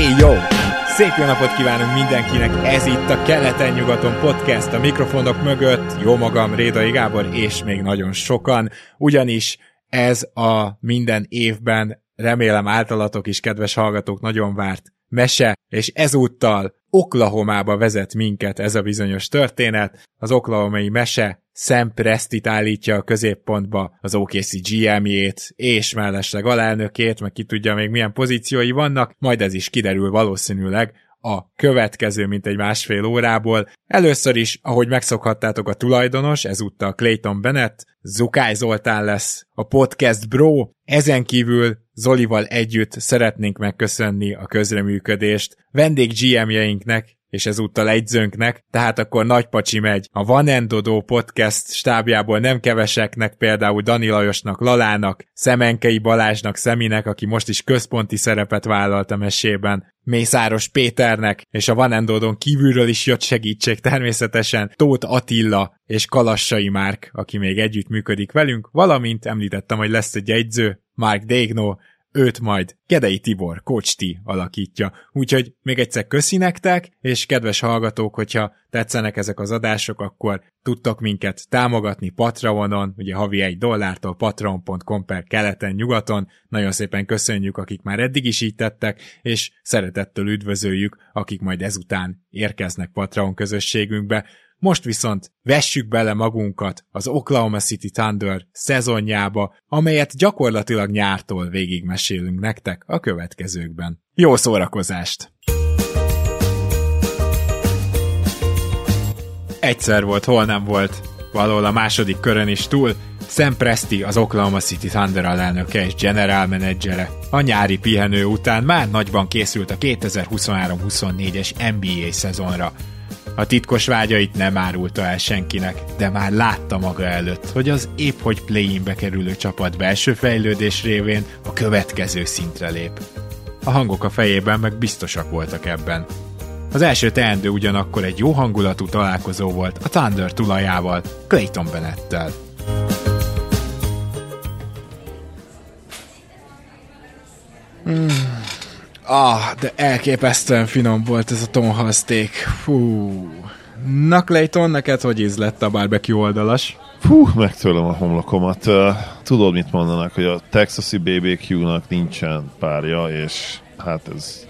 Éj, jó! Szép jó napot kívánunk mindenkinek! Ez itt a Keleten-nyugaton podcast a mikrofonok mögött, jó magam, Rédai Gábor, és még nagyon sokan, ugyanis ez a minden évben, remélem általatok is, kedves hallgatók, nagyon várt mese, és ezúttal Oklahomába vezet minket ez a bizonyos történet. Az oklahomai mese Sam Prestit állítja a középpontba az OKC GM-jét, és mellesleg alelnökét, meg ki tudja még milyen pozíciói vannak, majd ez is kiderül valószínűleg a következő, mint egy másfél órából. Először is, ahogy megszokhattátok a tulajdonos, ezúttal Clayton Bennett, Zukály Zoltán lesz a podcast bro, ezen kívül Zolival együtt szeretnénk megköszönni a közreműködést vendég GM-jeinknek, és ezúttal egyzőnknek, tehát akkor nagy pacsi megy. A Van Endodó podcast stábjából nem keveseknek, például Dani Lajosnak, Lalának, Szemenkei Balázsnak, Szeminek, aki most is központi szerepet vállalt a mesében, Mészáros Péternek, és a Van Endodon kívülről is jött segítség természetesen Tóth Attila és Kalassai Márk, aki még együtt működik velünk, valamint említettem, hogy lesz egy egyző, Mark Dégno, őt majd Kedei Tibor, T alakítja. Úgyhogy még egyszer köszi nektek, és kedves hallgatók, hogyha tetszenek ezek az adások, akkor tudtok minket támogatni Patreonon, ugye havi egy dollártól patreon.com per keleten nyugaton. Nagyon szépen köszönjük, akik már eddig is így tettek, és szeretettel üdvözöljük, akik majd ezután érkeznek Patreon közösségünkbe. Most viszont vessük bele magunkat az Oklahoma City Thunder szezonjába, amelyet gyakorlatilag nyártól végigmesélünk nektek a következőkben. Jó szórakozást! Egyszer volt, hol nem volt, valahol a második körön is túl, Sam Presti, az Oklahoma City Thunder alelnöke és general menedzsere. A nyári pihenő után már nagyban készült a 2023-24-es NBA szezonra. A titkos vágyait nem árulta el senkinek, de már látta maga előtt, hogy az épp hogy play-inbe kerülő csapat belső fejlődés révén a következő szintre lép. A hangok a fejében meg biztosak voltak ebben. Az első teendő ugyanakkor egy jó hangulatú találkozó volt a Thunder tulajával, Clayton Bennettel. Mm. Ah, de elképesztően finom volt ez a tonhalszték. Fú. Na Clayton, neked hogy íz lett a barbecue oldalas? Fú, megtörlöm a homlokomat. Tudod, mit mondanak, hogy a texasi BBQ-nak nincsen párja, és hát ez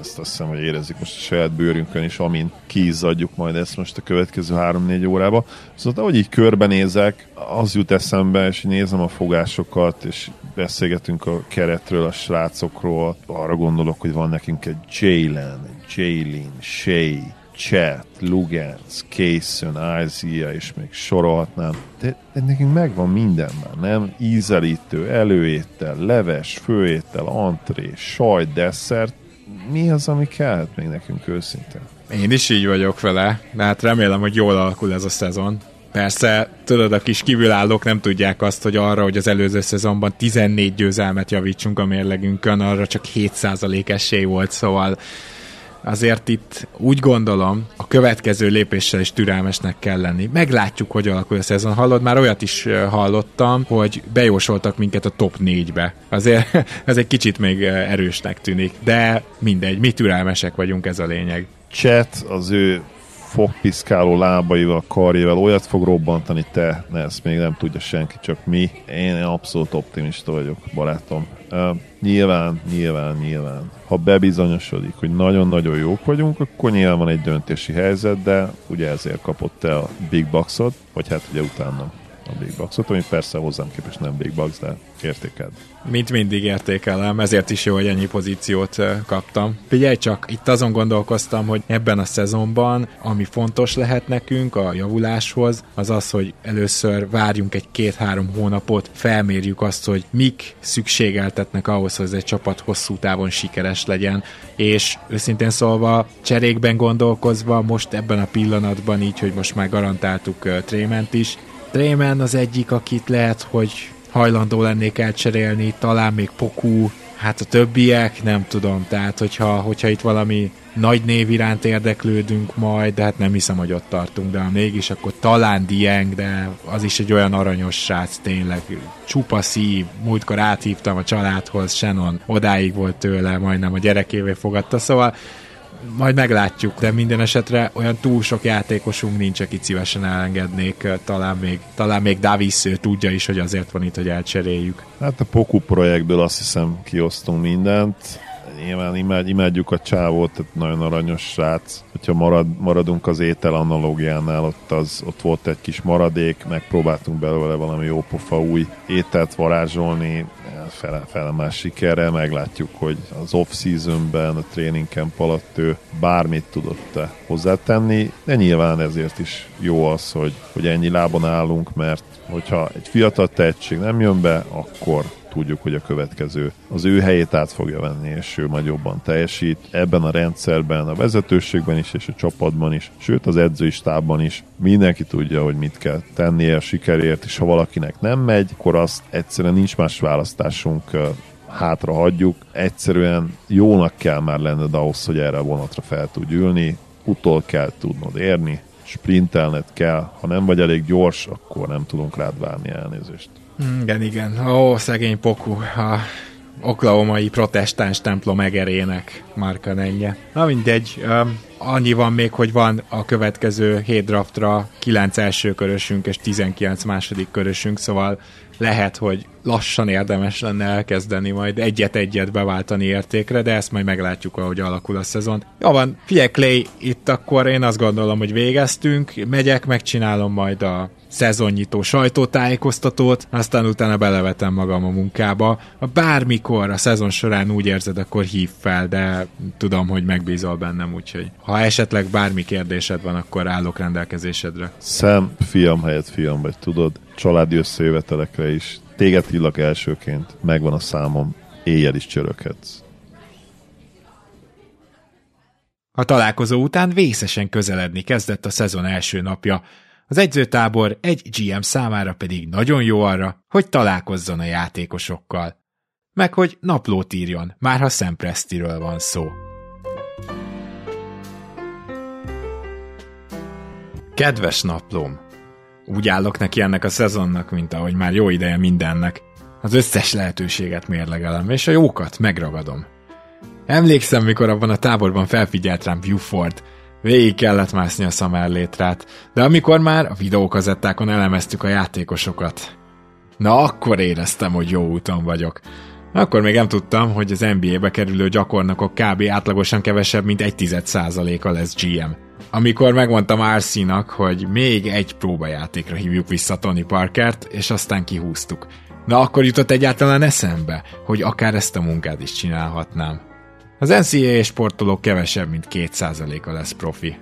ezt azt hiszem, hogy érezzük most a saját bőrünkön is, amint kiizzadjuk majd ezt most a következő 3-4 órába. Szóval ahogy így körbenézek, az jut eszembe, és nézem a fogásokat, és beszélgetünk a keretről, a srácokról, arra gondolok, hogy van nekünk egy Jalen, Jalen, Shea, Chat, Lugans, Kaysen, Isaiah, és még sorolhatnám. De, de nekünk megvan minden már, nem? Ízelítő, előétel, leves, főétel, antré, saj, desszert. Mi az, ami kell még nekünk őszintén? Én is így vagyok vele, de hát remélem, hogy jól alakul ez a szezon. Persze, tudod, a kis kívülállók nem tudják azt, hogy arra, hogy az előző szezonban 14 győzelmet javítsunk a mérlegünkön, arra csak 7% esély volt, szóval azért itt úgy gondolom, a következő lépéssel is türelmesnek kell lenni. Meglátjuk, hogy alakul a szezon. Hallod, már olyat is hallottam, hogy bejósoltak minket a top 4-be. Azért ez egy kicsit még erősnek tűnik, de mindegy, mi türelmesek vagyunk, ez a lényeg. Chat az ő fogpiszkáló lábaival, karjával olyat fog robbantani te, ne, ezt még nem tudja senki, csak mi. Én abszolút optimista vagyok, barátom. Uh, nyilván, nyilván, nyilván. Ha bebizonyosodik, hogy nagyon-nagyon jók vagyunk, akkor nyilván van egy döntési helyzet, de ugye ezért kapott a Big Boxot, vagy hát ugye utána a Big Bucks-ot, ami persze hozzám képest nem Big Bucks, de értékeld. Mint mindig értékelem, ezért is jó, hogy ennyi pozíciót kaptam. Figyelj csak, itt azon gondolkoztam, hogy ebben a szezonban, ami fontos lehet nekünk a javuláshoz, az az, hogy először várjunk egy két-három hónapot, felmérjük azt, hogy mik szükségeltetnek ahhoz, hogy ez egy csapat hosszú távon sikeres legyen, és őszintén szólva cserékben gondolkozva most ebben a pillanatban így, hogy most már garantáltuk Trément is, Trémen az egyik, akit lehet, hogy hajlandó lennék elcserélni, talán még Pokú, hát a többiek, nem tudom, tehát hogyha, hogyha itt valami nagy név iránt érdeklődünk majd, de hát nem hiszem, hogy ott tartunk, de ha mégis, akkor talán Dieng, de az is egy olyan aranyos srác, tényleg. Csupa szív, múltkor áthívtam a családhoz, Shannon odáig volt tőle, majdnem a gyerekévé fogadta, szóval majd meglátjuk, de minden esetre olyan túl sok játékosunk nincs, akit szívesen elengednék, talán még, talán még Davis tudja is, hogy azért van itt, hogy elcseréljük. Hát a Poku projektből azt hiszem kiosztunk mindent, nyilván imád, imádjuk a csávót, tehát nagyon aranyos srác. Hogyha marad, maradunk az étel analógiánál, ott, az, ott volt egy kis maradék, megpróbáltunk belőle valami jópofa új ételt varázsolni, fele, fele más sikerre, meglátjuk, hogy az off-seasonben, a training camp alatt ő bármit tudott -e hozzátenni, de nyilván ezért is jó az, hogy, hogy ennyi lábon állunk, mert hogyha egy fiatal tehetség nem jön be, akkor tudjuk, hogy a következő az ő helyét át fogja venni, és ő majd jobban teljesít. Ebben a rendszerben, a vezetőségben is, és a csapatban is, sőt az edzői stábban is mindenki tudja, hogy mit kell tennie a sikerért, és ha valakinek nem megy, akkor azt egyszerűen nincs más választásunk hátra hagyjuk. Egyszerűen jónak kell már lenned ahhoz, hogy erre a vonatra fel tud ülni, utol kell tudnod érni, sprintelned kell, ha nem vagy elég gyors, akkor nem tudunk rád várni elnézést. Mm, igen, igen. Ó, szegény Poku, a oklahomai protestáns templom egerének Marka Nenye. Na mindegy, um, annyi van még, hogy van a következő 7 draftra 9 első körösünk és 19 második körösünk, szóval lehet, hogy lassan érdemes lenne elkezdeni majd egyet-egyet beváltani értékre, de ezt majd meglátjuk, ahogy alakul a szezon. Jó van, figyelj Clay, itt akkor én azt gondolom, hogy végeztünk, megyek, megcsinálom majd a szezonnyitó sajtótájékoztatót, aztán utána belevetem magam a munkába. Ha bármikor a szezon során úgy érzed, akkor hív fel, de tudom, hogy megbízol bennem, úgyhogy ha esetleg bármi kérdésed van, akkor állok rendelkezésedre. Szem, fiam helyett fiam vagy, tudod, családi összejövetelekre is. Téged hívlak elsőként, megvan a számom, éjjel is csörökhetsz. A találkozó után vészesen közeledni kezdett a szezon első napja, az egyzőtábor egy GM számára pedig nagyon jó arra, hogy találkozzon a játékosokkal. Meg hogy naplót írjon, már ha Sam Prestiről van szó. Kedves naplóm! Úgy állok neki ennek a szezonnak, mint ahogy már jó ideje mindennek. Az összes lehetőséget mérlegelem, és a jókat megragadom. Emlékszem, mikor abban a táborban felfigyelt rám Buford, Végig kellett mászni a Summer létrát, de amikor már a videókazettákon elemeztük a játékosokat, na akkor éreztem, hogy jó úton vagyok. Akkor még nem tudtam, hogy az NBA-be kerülő gyakornokok kb. átlagosan kevesebb, mint egy a lesz GM. Amikor megmondtam RC-nak, hogy még egy próbajátékra hívjuk vissza Tony Parkert, és aztán kihúztuk. Na akkor jutott egyáltalán eszembe, hogy akár ezt a munkát is csinálhatnám. Az NCAA sportolók kevesebb, mint 2%-a lesz profi.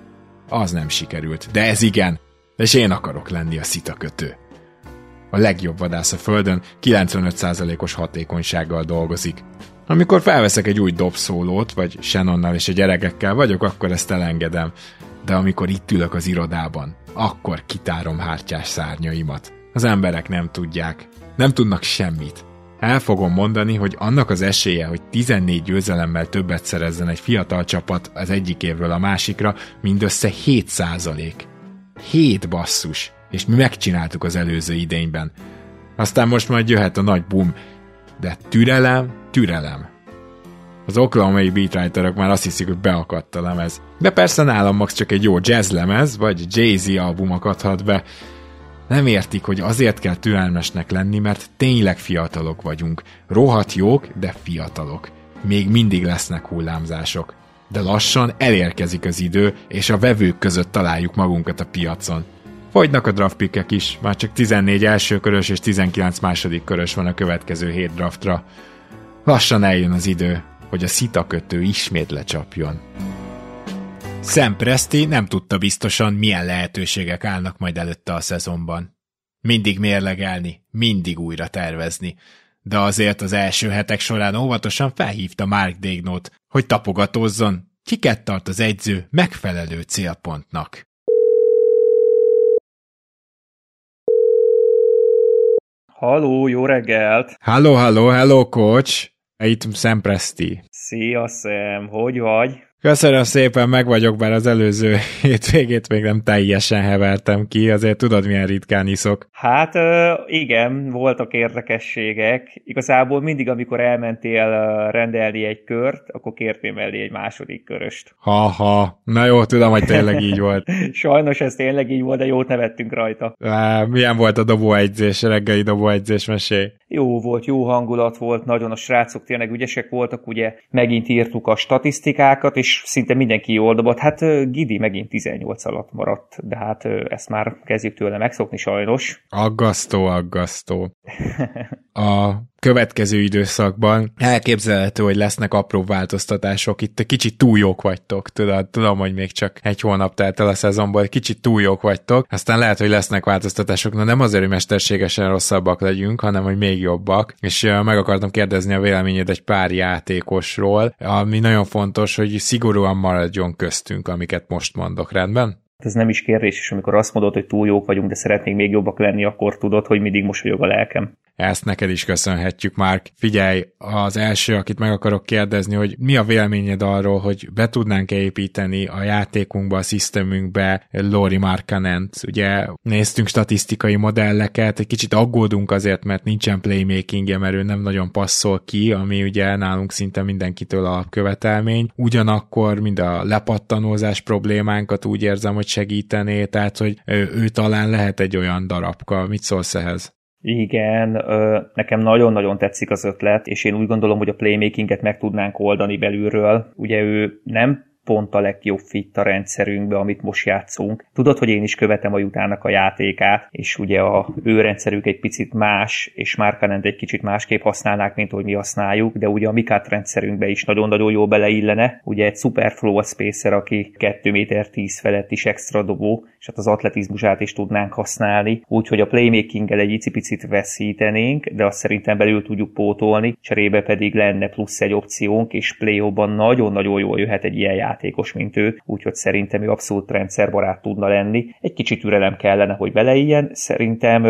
Az nem sikerült, de ez igen, és én akarok lenni a szita kötő. A legjobb vadász a földön 95%-os hatékonysággal dolgozik. Amikor felveszek egy új dobszólót, vagy Shannonnal és a gyerekekkel vagyok, akkor ezt elengedem. De amikor itt ülök az irodában, akkor kitárom hártyás szárnyaimat. Az emberek nem tudják. Nem tudnak semmit. El fogom mondani, hogy annak az esélye, hogy 14 győzelemmel többet szerezzen egy fiatal csapat az egyik évről a másikra, mindössze 7 százalék. 7 basszus! És mi megcsináltuk az előző idényben. Aztán most majd jöhet a nagy bum. De türelem, türelem. Az oklahomai beatwriterok már azt hiszik, hogy beakadt a lemez. De persze nálam max csak egy jó jazz lemez, vagy Jay-Z album akadhat be, nem értik, hogy azért kell türelmesnek lenni, mert tényleg fiatalok vagyunk. Rohadt jók, de fiatalok. Még mindig lesznek hullámzások. De lassan elérkezik az idő, és a vevők között találjuk magunkat a piacon. Fogynak a draft pickek is, már csak 14 első körös és 19 második körös van a következő hét draftra. Lassan eljön az idő, hogy a szita kötő ismét lecsapjon. Sam Presti nem tudta biztosan, milyen lehetőségek állnak majd előtte a szezonban. Mindig mérlegelni, mindig újra tervezni, de azért az első hetek során óvatosan felhívta Mark Dégnót, hogy tapogatózzon, kiket tart az egyző megfelelő célpontnak. Halló, jó reggelt! Halló, halló, hello, coach! Itt Sam Presti. Szia, Sam, hogy vagy? Köszönöm szépen, meg vagyok, bár az előző hétvégét még nem teljesen hevertem ki, azért tudod, milyen ritkán iszok. Hát igen, voltak érdekességek. Igazából mindig, amikor elmentél rendelni egy kört, akkor kértél mellé egy második köröst. Ha-ha, na jó, tudom, hogy tényleg így volt. Sajnos ez tényleg így volt, de jót nevettünk rajta. Milyen volt a dobóegyzés, reggeli dobóegyzés, mesé? Jó volt, jó hangulat volt, nagyon a srácok tényleg ügyesek voltak, ugye megint írtuk a statisztikákat, és szinte mindenki jól dobott. Hát Gidi megint 18 alatt maradt, de hát ezt már kezdjük tőle megszokni sajnos. Aggasztó, aggasztó. A következő időszakban elképzelhető, hogy lesznek apró változtatások. Itt kicsit túl jók vagytok, tudod, tudom, hogy még csak egy hónap telt el a szezonból, kicsit túl jók vagytok, aztán lehet, hogy lesznek változtatások, na nem azért, hogy mesterségesen rosszabbak legyünk, hanem hogy még jobbak, és meg akartam kérdezni a véleményed egy pár játékosról, ami nagyon fontos, hogy szigorúan maradjon köztünk, amiket most mondok, rendben? Ez nem is kérdés, és amikor azt mondod, hogy túl jók vagyunk, de szeretnénk még jobbak lenni, akkor tudod, hogy mindig mosolyog a lelkem. Ezt neked is köszönhetjük, Mark. Figyelj, az első, akit meg akarok kérdezni, hogy mi a véleményed arról, hogy be tudnánk építeni a játékunkba, a szisztemünkbe Lori Markanent. Ugye néztünk statisztikai modelleket, egy kicsit aggódunk azért, mert nincsen playmakingje, mert ő nem nagyon passzol ki, ami ugye nálunk szinte mindenkitől a követelmény. Ugyanakkor mind a lepattanózás problémánkat úgy érzem, hogy segítené, tehát hogy ő, ő talán lehet egy olyan darabka. Mit szólsz ehhez? Igen, nekem nagyon-nagyon tetszik az ötlet, és én úgy gondolom, hogy a playmakinget meg tudnánk oldani belülről. Ugye ő nem pont a legjobb fit a rendszerünkbe, amit most játszunk. Tudod, hogy én is követem a jutának a játékát, és ugye a ő rendszerük egy picit más, és Márkanent egy kicsit másképp használnák, mint hogy mi használjuk, de ugye a Mikát rendszerünkbe is nagyon-nagyon jó beleillene. Ugye egy super flow spacer, aki 2 méter 10 felett is extra dobó, és hát az atletizmusát is tudnánk használni, úgyhogy a playmakinggel egy icipicit veszítenénk, de azt szerintem belül tudjuk pótolni, cserébe pedig lenne plusz egy opciónk, és play nagyon-nagyon jól jöhet egy ilyen játék játékos, mint ő, úgyhogy szerintem ő abszolút rendszerbarát tudna lenni. Egy kicsit türelem kellene, hogy beleiljen. Szerintem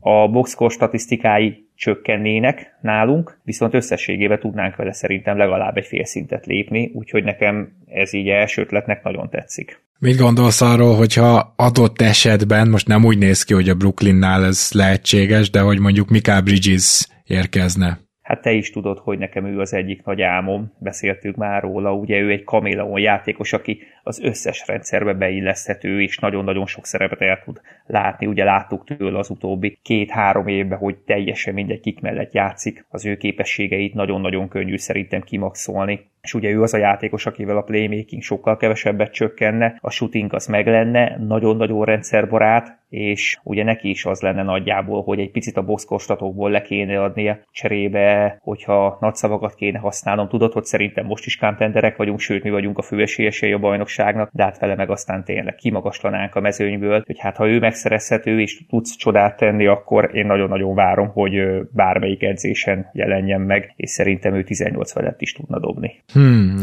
a boxkor statisztikái csökkennének nálunk, viszont összességében tudnánk vele szerintem legalább egy fél szintet lépni, úgyhogy nekem ez így első ötletnek nagyon tetszik. Mit gondolsz arról, hogyha adott esetben, most nem úgy néz ki, hogy a Brooklynnál ez lehetséges, de hogy mondjuk Mika Bridges érkezne? Hát te is tudod, hogy nekem ő az egyik nagy álmom, beszéltünk már róla, ugye ő egy kaméleon játékos, aki az összes rendszerbe beilleszthető, és nagyon-nagyon sok szerepet el tud látni. Ugye láttuk tőle az utóbbi két-három évben, hogy teljesen mindegy kik mellett játszik. Az ő képességeit nagyon-nagyon könnyű szerintem kimaxolni és ugye ő az a játékos, akivel a playmaking sokkal kevesebbet csökkenne, a shooting az meg lenne, nagyon-nagyon rendszerbarát, és ugye neki is az lenne nagyjából, hogy egy picit a boxkostatokból le kéne adnia cserébe, hogyha nagy szavakat kéne használnom. Tudod, hogy szerintem most is contenderek vagyunk, sőt mi vagyunk a főesélyesei a bajnokságnak, de hát vele meg aztán tényleg kimagaslanánk a mezőnyből, hogy hát ha ő megszerezhető és tudsz csodát tenni, akkor én nagyon-nagyon várom, hogy bármelyik edzésen jelenjen meg, és szerintem ő 18 felett is tudna dobni. Hmm,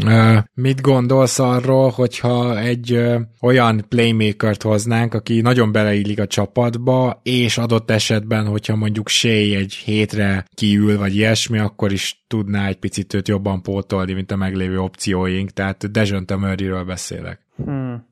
mit gondolsz arról, hogyha egy uh, olyan playmakert hoznánk, aki nagyon beleillik a csapatba, és adott esetben, hogyha mondjuk Shea egy hétre kiül, vagy ilyesmi, akkor is tudná egy picit őt jobban pótolni, mint a meglévő opcióink, tehát Dejonte Murrayről beszélek. Hmm.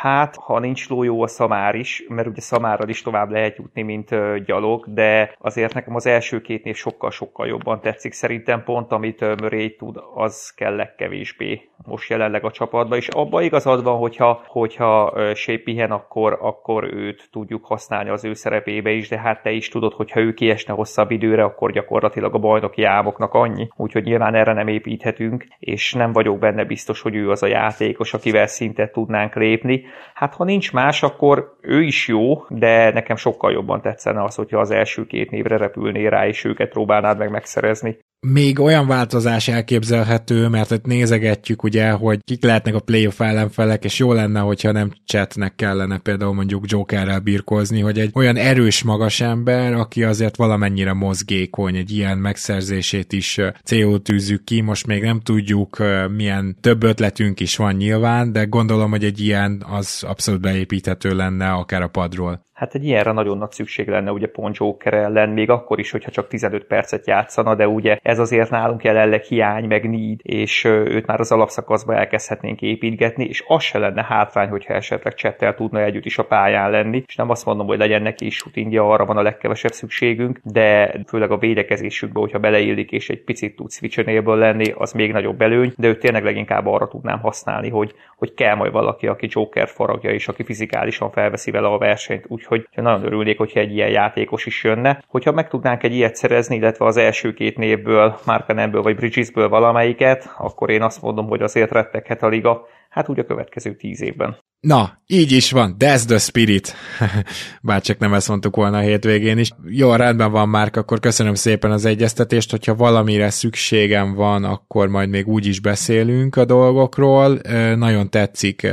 Hát, ha nincs ló, a szamár is, mert ugye szamárral is tovább lehet jutni, mint gyalog, de azért nekem az első két név sokkal-sokkal jobban tetszik. Szerintem pont, amit Murray tud, az kell legkevésbé most jelenleg a csapatban, és abban igazad van, hogyha, hogyha Shea pihen, akkor, akkor őt tudjuk használni az ő szerepébe is, de hát te is tudod, hogyha ő kiesne hosszabb időre, akkor gyakorlatilag a bajnoki álmoknak annyi. Úgyhogy nyilván erre nem építhetünk, és nem vagyok benne biztos, hogy ő az a játékos, akivel szintet tudnánk lépni Hát ha nincs más, akkor ő is jó, de nekem sokkal jobban tetszene az, hogyha az első két névre repülné rá, és őket próbálnád meg megszerezni még olyan változás elképzelhető, mert itt nézegetjük ugye, hogy kik lehetnek a playoff ellenfelek, és jó lenne, hogyha nem chatnek kellene például mondjuk Jokerrel birkózni, hogy egy olyan erős magas ember, aki azért valamennyire mozgékony, egy ilyen megszerzését is célul tűzzük ki, most még nem tudjuk, milyen több ötletünk is van nyilván, de gondolom, hogy egy ilyen az abszolút beépíthető lenne akár a padról. Hát egy ilyenre nagyon nagy szükség lenne ugye pont Joker ellen, még akkor is, hogyha csak 15 percet játszana, de ugye ez azért nálunk jelenleg hiány, meg need, és őt már az alapszakaszba elkezdhetnénk építgetni, és az se lenne hátrány, hogyha esetleg csettel tudna együtt is a pályán lenni, és nem azt mondom, hogy legyen neki is shootingja, arra van a legkevesebb szükségünk, de főleg a védekezésükbe, hogyha beleillik és egy picit tud switch lenni, az még nagyobb előny, de őt tényleg leginkább arra tudnám használni, hogy, hogy kell majd valaki, aki Joker faragja, és aki fizikálisan felveszi vele a versenyt, úgy úgyhogy nagyon örülnék, hogyha egy ilyen játékos is jönne. Hogyha meg tudnánk egy ilyet szerezni, illetve az első két névből, Markanemből vagy Bridgesből valamelyiket, akkor én azt mondom, hogy azért retteghet a liga, hát úgy a következő tíz évben. Na, így is van, that's the spirit. Bár csak nem ezt mondtuk volna a hétvégén is. Jó, rendben van már, akkor köszönöm szépen az egyeztetést, hogyha valamire szükségem van, akkor majd még úgy is beszélünk a dolgokról. Nagyon tetszik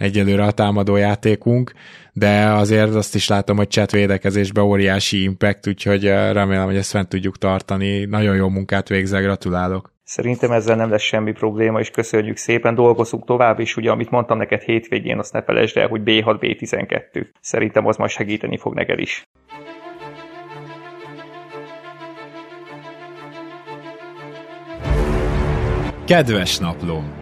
egyelőre a támadó játékunk, de azért azt is látom, hogy chat védekezésben óriási impact, úgyhogy remélem, hogy ezt fent tudjuk tartani. Nagyon jó munkát végzel, gratulálok. Szerintem ezzel nem lesz semmi probléma, és köszönjük szépen, dolgozunk tovább, és ugye amit mondtam neked hétvégén, azt ne felejtsd el, hogy B6, B12. Szerintem az majd segíteni fog neked is. Kedves naplóm!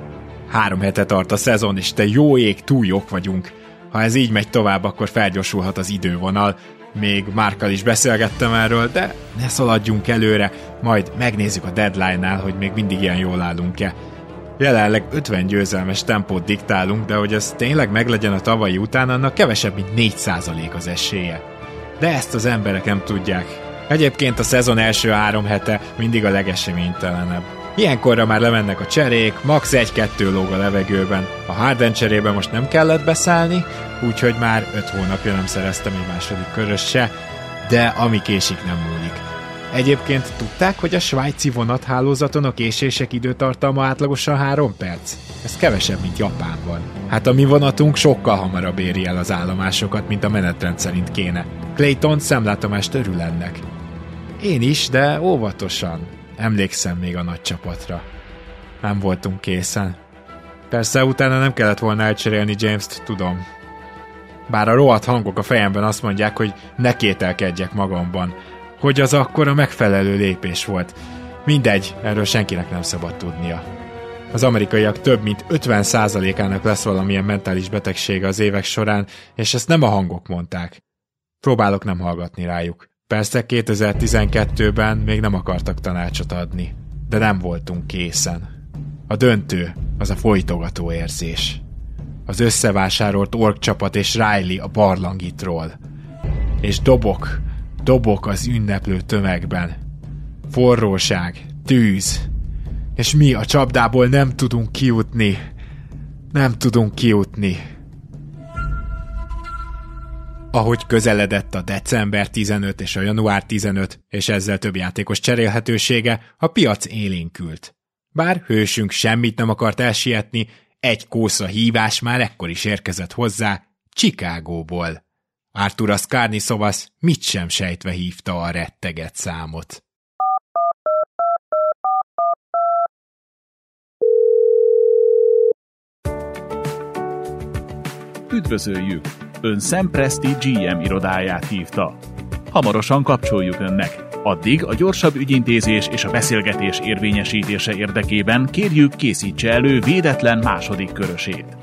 Három hete tart a szezon, és te jó ég, túl jók vagyunk. Ha ez így megy tovább, akkor felgyorsulhat az idővonal. Még Márkal is beszélgettem erről, de ne szaladjunk előre, majd megnézzük a deadline-nál, hogy még mindig ilyen jól állunk-e. Jelenleg 50 győzelmes tempót diktálunk, de hogy ez tényleg meglegyen a tavalyi után, annak kevesebb, mint 4% az esélye. De ezt az emberek nem tudják. Egyébként a szezon első három hete mindig a legeseménytelenebb. Ilyenkorra már lemennek a cserék, max. 1-2 lóg a levegőben. A Harden cserében most nem kellett beszállni, úgyhogy már 5 hónapja nem szereztem egy második körös se, de ami késik nem múlik. Egyébként tudták, hogy a svájci vonathálózaton a késések időtartalma átlagosan 3 perc? Ez kevesebb, mint Japánban. Hát a mi vonatunk sokkal hamarabb éri el az állomásokat, mint a menetrend szerint kéne. Clayton szemlátomást örül ennek. Én is, de óvatosan. Emlékszem még a nagy csapatra. Nem voltunk készen. Persze utána nem kellett volna elcserélni James-t, tudom. Bár a rohadt hangok a fejemben azt mondják, hogy ne kételkedjek magamban, hogy az akkor a megfelelő lépés volt. Mindegy, erről senkinek nem szabad tudnia. Az amerikaiak több mint 50%-ának lesz valamilyen mentális betegsége az évek során, és ezt nem a hangok mondták. Próbálok nem hallgatni rájuk. Persze 2012-ben még nem akartak tanácsot adni, de nem voltunk készen. A döntő az a folytogató érzés. Az összevásárolt ork és Riley a barlangitról. És dobok, dobok az ünneplő tömegben. Forróság, tűz. És mi a csapdából nem tudunk kijutni. Nem tudunk kijutni. Ahogy közeledett a december 15 és a január 15, és ezzel több játékos cserélhetősége, a piac élénkült. Bár hősünk semmit nem akart elsietni, egy kósza hívás már ekkor is érkezett hozzá, Chicagóból. Arthur Ascarni szovasz mit sem sejtve hívta a retteget számot. Üdvözöljük! Ön Sam Presti GM irodáját hívta. Hamarosan kapcsoljuk önnek. Addig a gyorsabb ügyintézés és a beszélgetés érvényesítése érdekében kérjük készítse elő védetlen második körösét.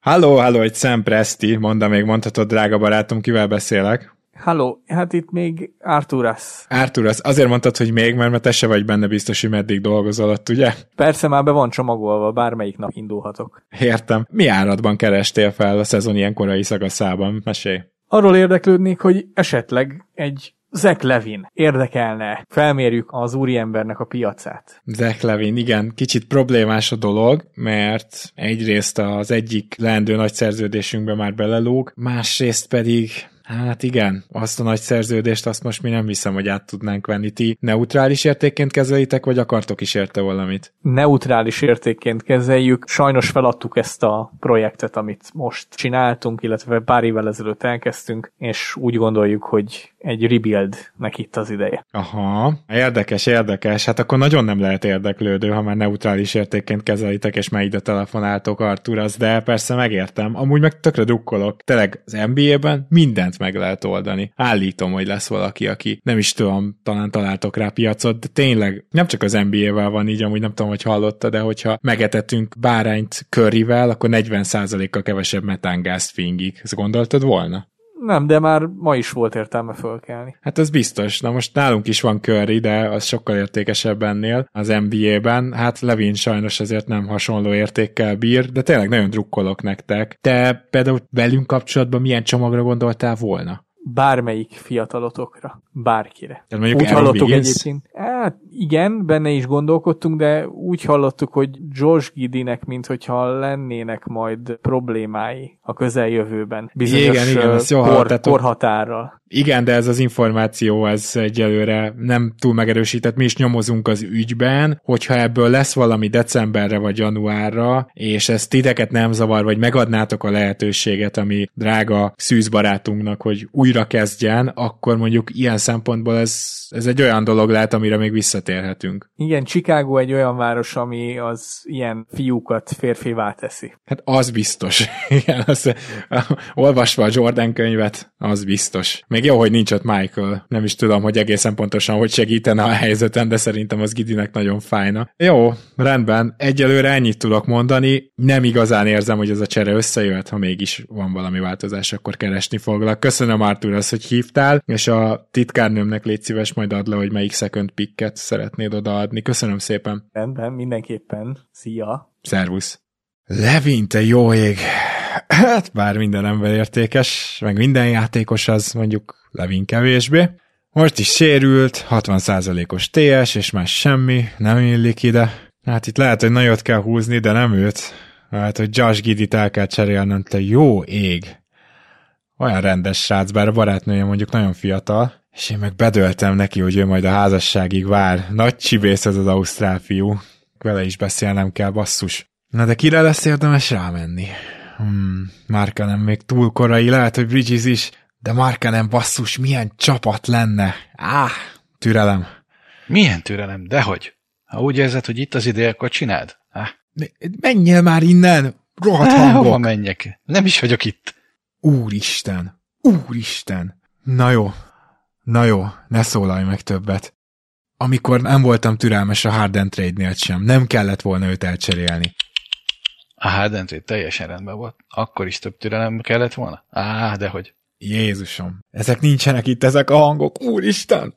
Halló, halló, egy Sam Presti, mondta még mondhatod, drága barátom, kivel beszélek? Halló, hát itt még Arturas. Arturas, azért mondtad, hogy még, mert te se vagy benne biztos, hogy meddig dolgozol ott, ugye? Persze már be van csomagolva, bármelyik nap indulhatok. Értem. Mi áradban kerestél fel a szezon ilyen korai szakaszában? Mesélj. Arról érdeklődnék, hogy esetleg egy Zach Levin érdekelne, felmérjük az úriembernek a piacát. Zach Levin, igen, kicsit problémás a dolog, mert egyrészt az egyik leendő nagy szerződésünkbe már belelóg, másrészt pedig Hát igen, azt a nagy szerződést, azt most mi nem hiszem, hogy át tudnánk venni. Ti neutrális értékként kezelitek, vagy akartok is érte valamit? Neutrális értékként kezeljük. Sajnos feladtuk ezt a projektet, amit most csináltunk, illetve pár évvel ezelőtt elkezdtünk, és úgy gondoljuk, hogy egy rebuildnek itt az ideje. Aha, érdekes, érdekes. Hát akkor nagyon nem lehet érdeklődő, ha már neutrális értékként kezelitek, és már ide telefonáltok Artur, az, de persze megértem. Amúgy meg tökre drukkolok. Tényleg az NBA-ben mindent meg lehet oldani. Állítom, hogy lesz valaki, aki nem is tudom, talán találtok rá piacot, de tényleg nem csak az NBA-vel van így, amúgy nem tudom, hogy hallotta, de hogyha megetetünk bárányt körrivel, akkor 40%-kal kevesebb metángázt fingik. Ezt gondoltad volna? Nem, de már ma is volt értelme fölkelni. Hát az biztos. Na most nálunk is van Curry, de az sokkal értékesebb ennél az NBA-ben. Hát Levin sajnos azért nem hasonló értékkel bír, de tényleg nagyon drukkolok nektek. Te például velünk kapcsolatban milyen csomagra gondoltál volna? Bármelyik fiatalotokra, bárkire. Tehát mondjuk úgy Aaron hallottuk Wiggins? egyébként. Hát igen, benne is gondolkodtunk, de úgy hallottuk, hogy George Gidinek, mint hogyha lennének majd problémái a közeljövőben. Bizonyos Igen, igen, kor, korhatárral. Igen, de ez az információ, ez egyelőre nem túl megerősített. Mi is nyomozunk az ügyben, hogyha ebből lesz valami decemberre vagy januárra, és ez titeket nem zavar, vagy megadnátok a lehetőséget, ami drága szűzbarátunknak, hogy újra kezdjen, akkor mondjuk ilyen szempontból ez, ez egy olyan dolog lehet, amire még visszatérhetünk. Igen, Chicago egy olyan város, ami az ilyen fiúkat férfivá teszi. Hát az biztos. Igen, az, olvasva a Jordan könyvet, az biztos. Még jó, hogy nincs ott Michael. Nem is tudom, hogy egészen pontosan hogy segítene a helyzeten, de szerintem az Gidinek nagyon fájna. Jó, rendben. Egyelőre ennyit tudok mondani. Nem igazán érzem, hogy ez a csere összejöhet, ha mégis van valami változás, akkor keresni foglak. Köszönöm Artur azt, hogy hívtál, és a titkárnőmnek légy szíves, majd add le, hogy melyik second picket szeretnéd odaadni. Köszönöm szépen. Rendben, mindenképpen. Szia! Szervusz. Levin, te jó ég! Hát bár minden ember értékes, meg minden játékos az mondjuk Levin kevésbé. Most is sérült, 60%-os TS, és más semmi, nem illik ide. Hát itt lehet, hogy nagyot kell húzni, de nem őt. Hát, hogy Josh Gidit el kell cserélnem, te jó ég! Olyan rendes srác, bár a barátnője mondjuk nagyon fiatal, és én meg bedöltem neki, hogy ő majd a házasságig vár. Nagy csibész ez az ausztrál fiú. Vele is beszélnem kell, basszus. Na de kire lesz érdemes rámenni? Hmm, Markanen még túl korai, lehet, hogy Bridges is, de Markanen basszus, milyen csapat lenne. Áh, türelem. Milyen türelem, dehogy. Ha úgy érzed, hogy itt az ideje, akkor csináld. Ah, Menjél már innen, rohadt hova hangok. menjek? Nem is vagyok itt. Úristen, úristen. Na jó, na jó, ne szólalj meg többet. Amikor nem voltam türelmes a Harden trade-nél sem, nem kellett volna őt elcserélni. A trade teljesen rendben volt. Akkor is több türelem kellett volna? Á, dehogy. Jézusom, ezek nincsenek itt, ezek a hangok, úristen!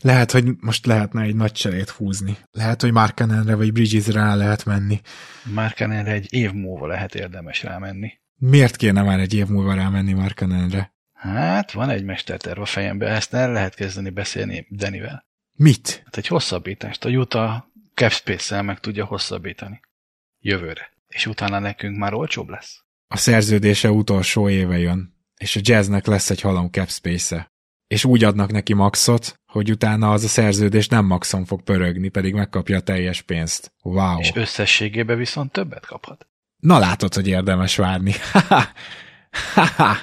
Lehet, hogy most lehetne egy nagy cserét húzni. Lehet, hogy Markanenre vagy Bridgesre rá lehet menni. Markanenre egy év múlva lehet érdemes rámenni. Miért kéne már egy év múlva rámenni Markanenre? Hát, van egy mesterterv a fejemben, ezt el lehet kezdeni beszélni Denivel. Mit? Hát egy hosszabbítást a Utah capspace-szel meg tudja hosszabbítani. Jövőre. És utána nekünk már olcsóbb lesz. A szerződése utolsó éve jön, és a jazznek lesz egy halom capspace-e. És úgy adnak neki maxot, hogy utána az a szerződés nem maxon fog pörögni, pedig megkapja a teljes pénzt. Wow. És összességében viszont többet kaphat. Na látod, hogy érdemes várni. Ha-ha.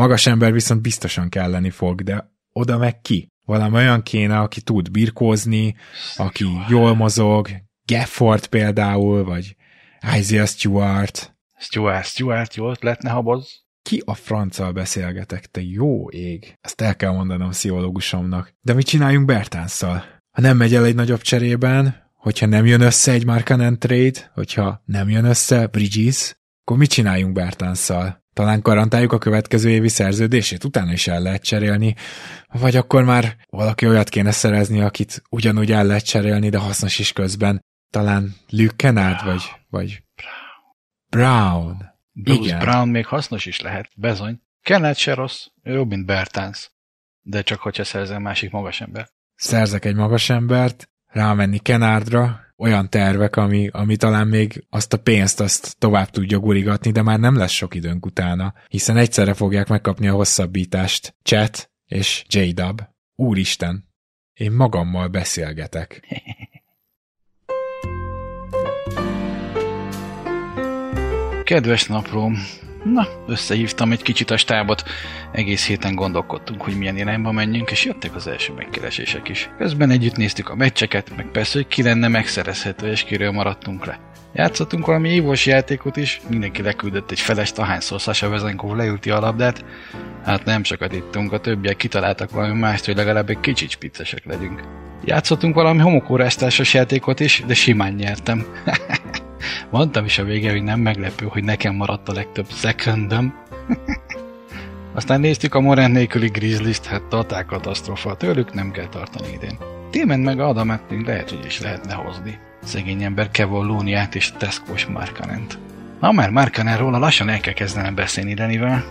Magas ember viszont biztosan kelleni fog, de oda meg ki? Valami olyan kéne, aki tud birkózni, aki jól mozog, Gafford például, vagy Isaiah Stewart. Stuart, Stuart, jó ötlet, ne haboz. Ki a franccal beszélgetek, te jó ég? Ezt el kell mondanom pszichológusomnak. De mit csináljunk Bertánszal? Ha nem megy el egy nagyobb cserében, hogyha nem jön össze egy Markanen trade, hogyha nem jön össze Bridges, akkor mit csináljunk Bertánszal? Talán garantáljuk a következő évi szerződését, utána is el lehet cserélni, vagy akkor már valaki olyat kéne szerezni, akit ugyanúgy el lehet cserélni, de hasznos is közben. Talán Luke Kennard, vagy, vagy Brown. Bruce Igen. Brown még hasznos is lehet, bezony. Kenneth se rossz, jobb, mint Bertans. De csak hogyha szerzel másik magas ember. Szerzek egy magas embert, rámenni Kenárdra, olyan tervek, ami, ami talán még azt a pénzt azt tovább tudja gurigatni, de már nem lesz sok időnk utána, hiszen egyszerre fogják megkapni a hosszabbítást Chat és J-Dub. Úristen, én magammal beszélgetek. Kedves naplóm, na, összehívtam egy kicsit a stábot. Egész héten gondolkodtunk, hogy milyen irányba menjünk, és jöttek az első megkeresések is. Közben együtt néztük a meccseket, meg persze, hogy ki lenne megszerezhető, és kiről maradtunk le. Játszottunk valami ívós játékot is, mindenki leküldött egy felest, ahányszor Sasha Vezenkov leülti a labdát. Hát nem sokat ittunk, a többiek kitaláltak valami mást, hogy legalább egy kicsit spiccesek legyünk. Játszottunk valami homokóráztásos játékot is, de simán nyertem. Mondtam is a vége, hogy nem meglepő, hogy nekem maradt a legtöbb secondom. Aztán néztük a Morant nélküli Grizzlies-t, hát totál katasztrofa, tőlük nem kell tartani idén. Témen meg a Adamettünk lehet, hogy is lehetne hozni. Szegény ember Kevon Lóniát és Tesco-s Markanent. Na már Markanenról lassan el kell kezdenem beszélni Denivel,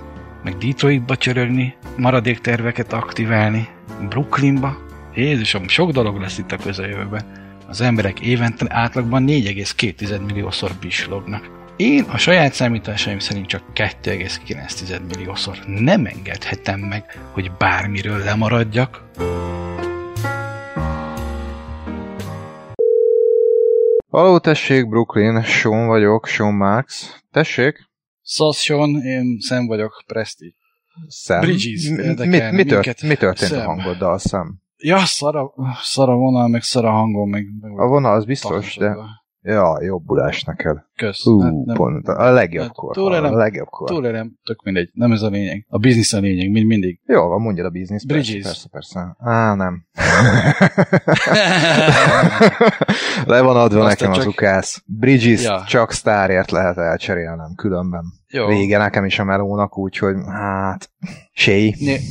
meg Detroitba csörögni, maradék terveket aktiválni, Brooklynba. Jézusom, sok dolog lesz itt a közeljövőben. Az emberek évente átlagban 4,2 milliószor pislognak. Én a saját számításaim szerint csak 2,9 milliószor nem engedhetem meg, hogy bármiről lemaradjak. Haló, tessék, Brooklyn, Sean vagyok, Sean Marks. Tessék? Szasz, Sean, én Sam vagyok, Presti. Sam? Bridges, mi, mi, mi, tört, mi történt Sam. a hangoddal, Sam? Ja, szara, szara vonal, meg szara hangom, meg... meg A vonal az biztos, de... Ja, jobbulás neked. Kösz. Hú, Hát nem- pont, a legjobb hát kor. túlélem- A legjobb kor. Túlélem, tök mindegy, nem ez a lényeg. A biznisz a lényeg, mind mindig. Jó, van, mondjad a biznisz. Bridges. Persze, persze, persze. Á, nem. Le van adva Aztán nekem az csak- ukász. Bridges Ja. csak sztárért lehet elcserélnem, különben. Jó. Vége nekem is a melónak, úgyhogy hát... Séj. Né-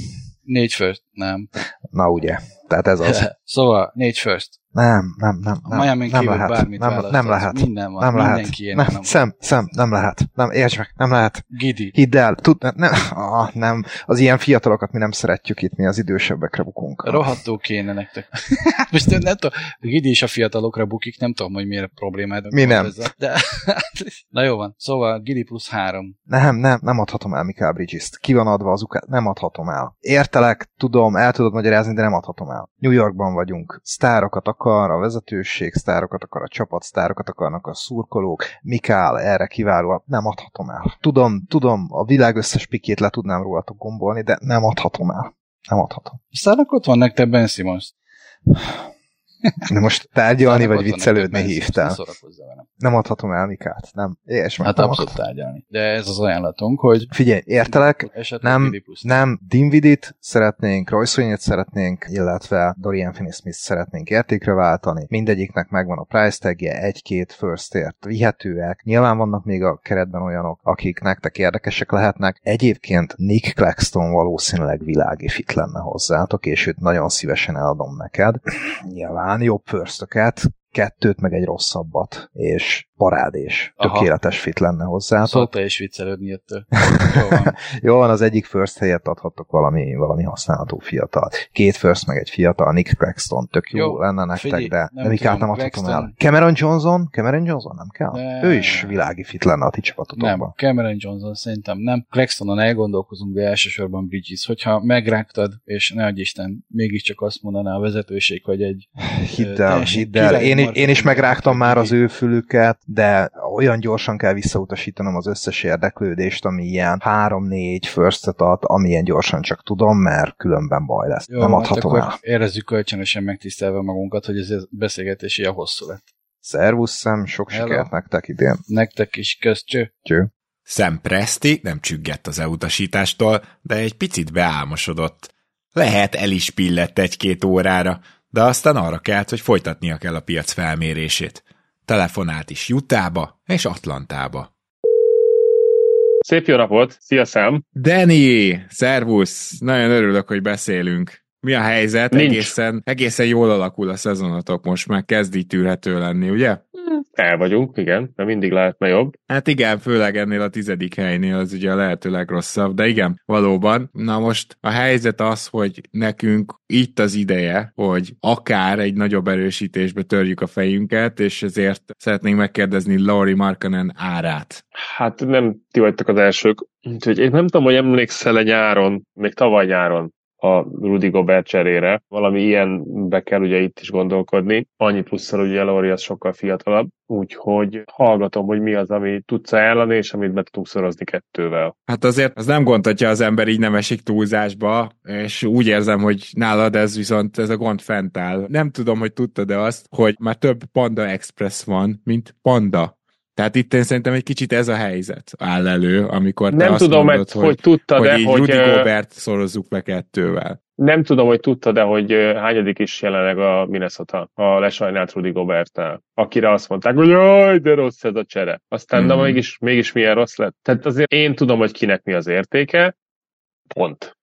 négy first, nem. Na ugye. Tehát ez az. szóval, négy first. Nem, nem, nem, A nem, Miami nem lehet, bármit nem, nem lehet, minden van, nem lehet, mindenki ilyen nem, nem. szem, szem, nem lehet, nem, értsd meg, nem lehet, Gidi. hidd el, tud, nem, ah, nem, az ilyen fiatalokat mi nem szeretjük itt, mi az idősebbekre bukunk. Rohadtó kéne nektek. Most nem, nem tudom, Gidi is a fiatalokra bukik, nem tudom, hogy miért problémád. Mi nem? Ezzel. De, na jó van, szóval Gidi plusz három. Nem, nem, nem adhatom el Mikael Bridges-t. Ki van adva az ukát? Nem adhatom el. Értelek, tudom, el tudod magyarázni, de nem adhatom el. New Yorkban vagyunk. Sztárokat akar a vezetőség, sztárokat akar a csapat, sztárokat akarnak a szurkolók. Mikael erre kiváló. Nem adhatom el. Tudom, tudom, a világ összes pikét le tudnám rólatok gombolni, de nem adhatom el. Nem adhatom. Aztán akkor ott van nektek Ben Simmons. De most tárgyalni vagy viccelődni hívtál. Nem adhatom el Mikát. Nem. És meg Hát nem abszolút tárgyalni. De ez az ajánlatunk, hogy Figyelj, értelek, nem, nem Dinvidit szeretnénk, Royce szeretnénk, illetve Dorian Finney-Smith szeretnénk értékre váltani. Mindegyiknek megvan a price tagje, egy-két first ért vihetőek. Nyilván vannak még a keretben olyanok, akik nektek érdekesek lehetnek. Egyébként Nick Claxton valószínűleg világi fit lenne hozzátok, és őt nagyon szívesen eladom neked. Nyilván jobb first kettőt, meg egy rosszabbat, és parádés, Aha. tökéletes fit lenne hozzátok. Szokta is viccelődni jöttől. Jó van. Jó van, az egyik first helyett adhattok valami, valami használható fiatal. Két first, meg egy fiatal, Nick Claxton, tök jó, Jó, lenne nektek, figyelj, de nem nem nem adhatom el. Cameron Johnson? Cameron Johnson nem kell? Ne. Ő is világi fit lenne a ti Nem, csapatotokban. Cameron Johnson szerintem nem. Claxtonon elgondolkozunk, de elsősorban Bridges. Hogyha megrágtad, és ne adj Isten, mégiscsak azt mondaná a vezetőség, hogy egy Hidd el, hidd el. Én, én is megrágtam már az ő fülüket, de olyan gyorsan kell visszautasítanom az összes érdeklődést, ami ilyen 3-4 firstet ad, amilyen gyorsan csak tudom, mert különben baj lesz. Jó, nem hát adhatom akkor el. érezzük kölcsönösen megtisztelve magunkat, hogy ez a beszélgetés ilyen hosszú lett. Szervusz, szem, sok Hello. sikert nektek idén. Nektek is közcső. Cső. Sam Presti nem csüggett az elutasítástól, de egy picit beálmosodott. Lehet el is pillett egy-két órára, de aztán arra kelt, hogy folytatnia kell a piac felmérését. Telefonált is Jutába és Atlantába. Szép jó napot! Szia, Sam! Danny, szervusz! Nagyon örülök, hogy beszélünk. Mi a helyzet? Nincs. Egészen, egészen jól alakul a szezonotok most, már kezd így tűrhető lenni, ugye? El vagyunk, igen, mert mindig lehetne jobb. Hát igen, főleg ennél a tizedik helynél az ugye a lehető legrosszabb, de igen, valóban. Na most a helyzet az, hogy nekünk itt az ideje, hogy akár egy nagyobb erősítésbe törjük a fejünket, és ezért szeretnénk megkérdezni Laurie Markanen árát. Hát nem ti vagytok az elsők, úgyhogy én nem tudom, hogy emlékszel-e nyáron, még tavaly nyáron, a Rudy Gobert cserére. Valami ilyenbe kell ugye itt is gondolkodni. Annyi plusszal ugye Lori az sokkal fiatalabb, úgyhogy hallgatom, hogy mi az, ami tudsz ajánlani, és amit be tudunk szorozni kettővel. Hát azért az nem gond, hogyha az ember így nem esik túlzásba, és úgy érzem, hogy nálad ez viszont ez a gond fent áll. Nem tudom, hogy tudtad-e azt, hogy már több Panda Express van, mint Panda tehát itt én szerintem egy kicsit ez a helyzet áll elő, amikor te nem azt tudom, mondod, hogy, hogy tudta, hogy de így hogy, Rudy Gobert szorozzuk be kettővel. nem tudom, hogy tudta, de hogy hányadik is jelenleg a Minnesota a lesajnált Rudy Gobertnál, akire azt mondták, hogy jaj, de rossz ez a csere. Aztán, de Mhm. mégis, mégis milyen rossz lett. Tehát azért én tudom, hogy kinek mi az értéke, pont.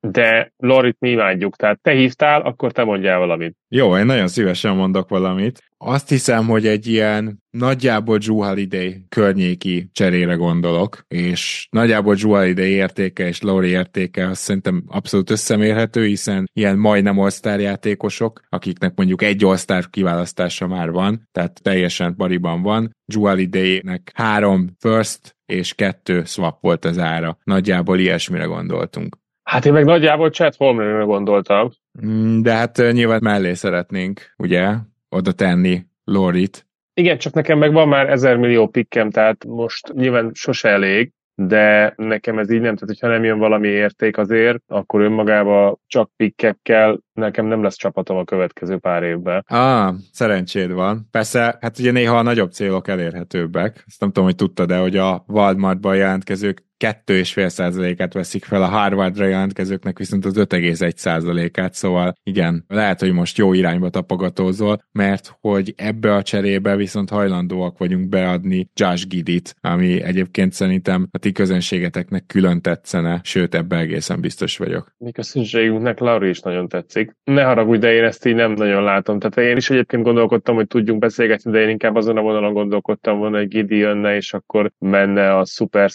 De Lorit mi imádjuk, tehát te hívtál, akkor te mondjál valamit. Jó, én nagyon szívesen mondok valamit. Azt hiszem, hogy egy ilyen nagyjából Drew Holiday környéki cserére gondolok, és nagyjából Drew Holiday értéke és Laurie értéke azt szerintem abszolút összemérhető, hiszen ilyen majdnem all játékosok, akiknek mondjuk egy all kiválasztása már van, tehát teljesen pariban van. Drew Holiday-nek három first és kettő swap volt az ára. Nagyjából ilyesmire gondoltunk. Hát én meg nagyjából Chad Holmgrenre gondoltam. Mm, De hát nyilván mellé szeretnénk, ugye, oda tenni Lorit. Igen, csak nekem meg van már ezer millió pikkem, tehát most nyilván sose elég, de nekem ez így nem, tehát hogyha nem jön valami érték azért, akkor önmagába csak pikkekkel nekem nem lesz csapatom a következő pár évben. Ah, szerencséd van. Persze, hát ugye néha a nagyobb célok elérhetőbbek. Ezt nem tudom, hogy tudtad de hogy a Walmartban jelentkezők 2,5%-át veszik fel, a Harvardra jelentkezőknek viszont az 5,1%-át, szóval igen, lehet, hogy most jó irányba tapogatózol, mert hogy ebbe a cserébe viszont hajlandóak vagyunk beadni Josh Gidit, ami egyébként szerintem a ti közönségeteknek külön tetszene, sőt, ebbe egészen biztos vagyok. Mi közönségünknek Lauri is nagyon tetszik. Ne haragudj, de én ezt így nem nagyon látom. Tehát én is egyébként gondolkodtam, hogy tudjunk beszélgetni, de én inkább azon a vonalon gondolkodtam volna, hogy Gidi jönne, és akkor menne a szuper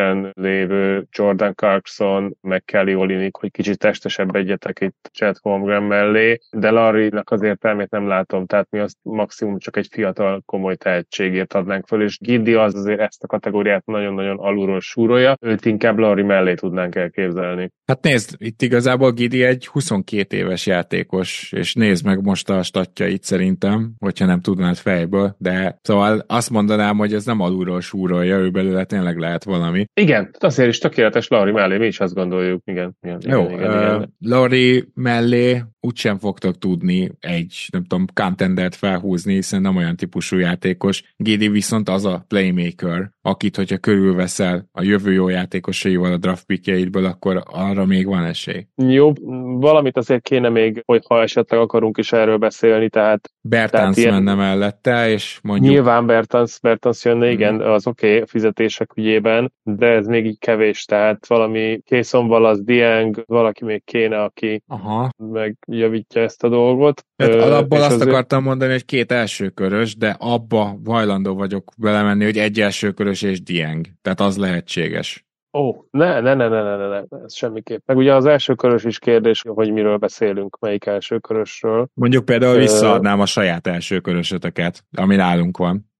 szerződésen lévő Jordan Clarkson, meg Kelly Olinik, hogy kicsit testesebb egyetek itt Chad Holmgren mellé, de Larry-nak az értelmét nem látom, tehát mi azt maximum csak egy fiatal komoly tehetségért adnánk föl, és Giddy az azért ezt a kategóriát nagyon-nagyon alulról súrolja, őt inkább Larry mellé tudnánk elképzelni. Hát nézd, itt igazából Gidi egy 22 éves játékos, és nézd meg most a statjait szerintem, hogyha nem tudnád fejből, de szóval azt mondanám, hogy ez nem alulról súrolja, ő belőle tényleg lehet valami. Igen, tehát azért is tökéletes Larry mellé, mi is azt gondoljuk, igen. igen, Jó, igen, igen, igen. uh, Lori mellé úgysem fogtok tudni egy, nem tudom, contendert felhúzni, hiszen nem olyan típusú játékos. Gidi viszont az a playmaker, akit, hogyha körülveszel a jövő jó játékosaival a draft pickjeidből, akkor arra még van esély. Jó, valamit azért kéne még, hogy ha esetleg akarunk is erről beszélni, tehát Bertans ilyen- menne mellette, és mondjuk Nyilván Bertans, Bertans jönne, Mhm. igen, az oké okay, fizetések ügyében, de ez még így kevés, tehát valami Készon Valasz, Dieng, valaki még kéne, aki Aha. megjavítja ezt a dolgot. Tehát Ö, alapból azt azért- akartam mondani, hogy két elsőkörös, de abba hajlandó vagyok belemenni, hogy egy elsőkörös és Dieng. Tehát az lehetséges. Ó, ne, ne, ne, ne, ne, ne, ne, ez semmiképp. Meg ugye az első körös is kérdés, hogy miről beszélünk, melyik első körösről. Mondjuk például visszaadnám a saját elsőkörösötöket, ami nálunk van.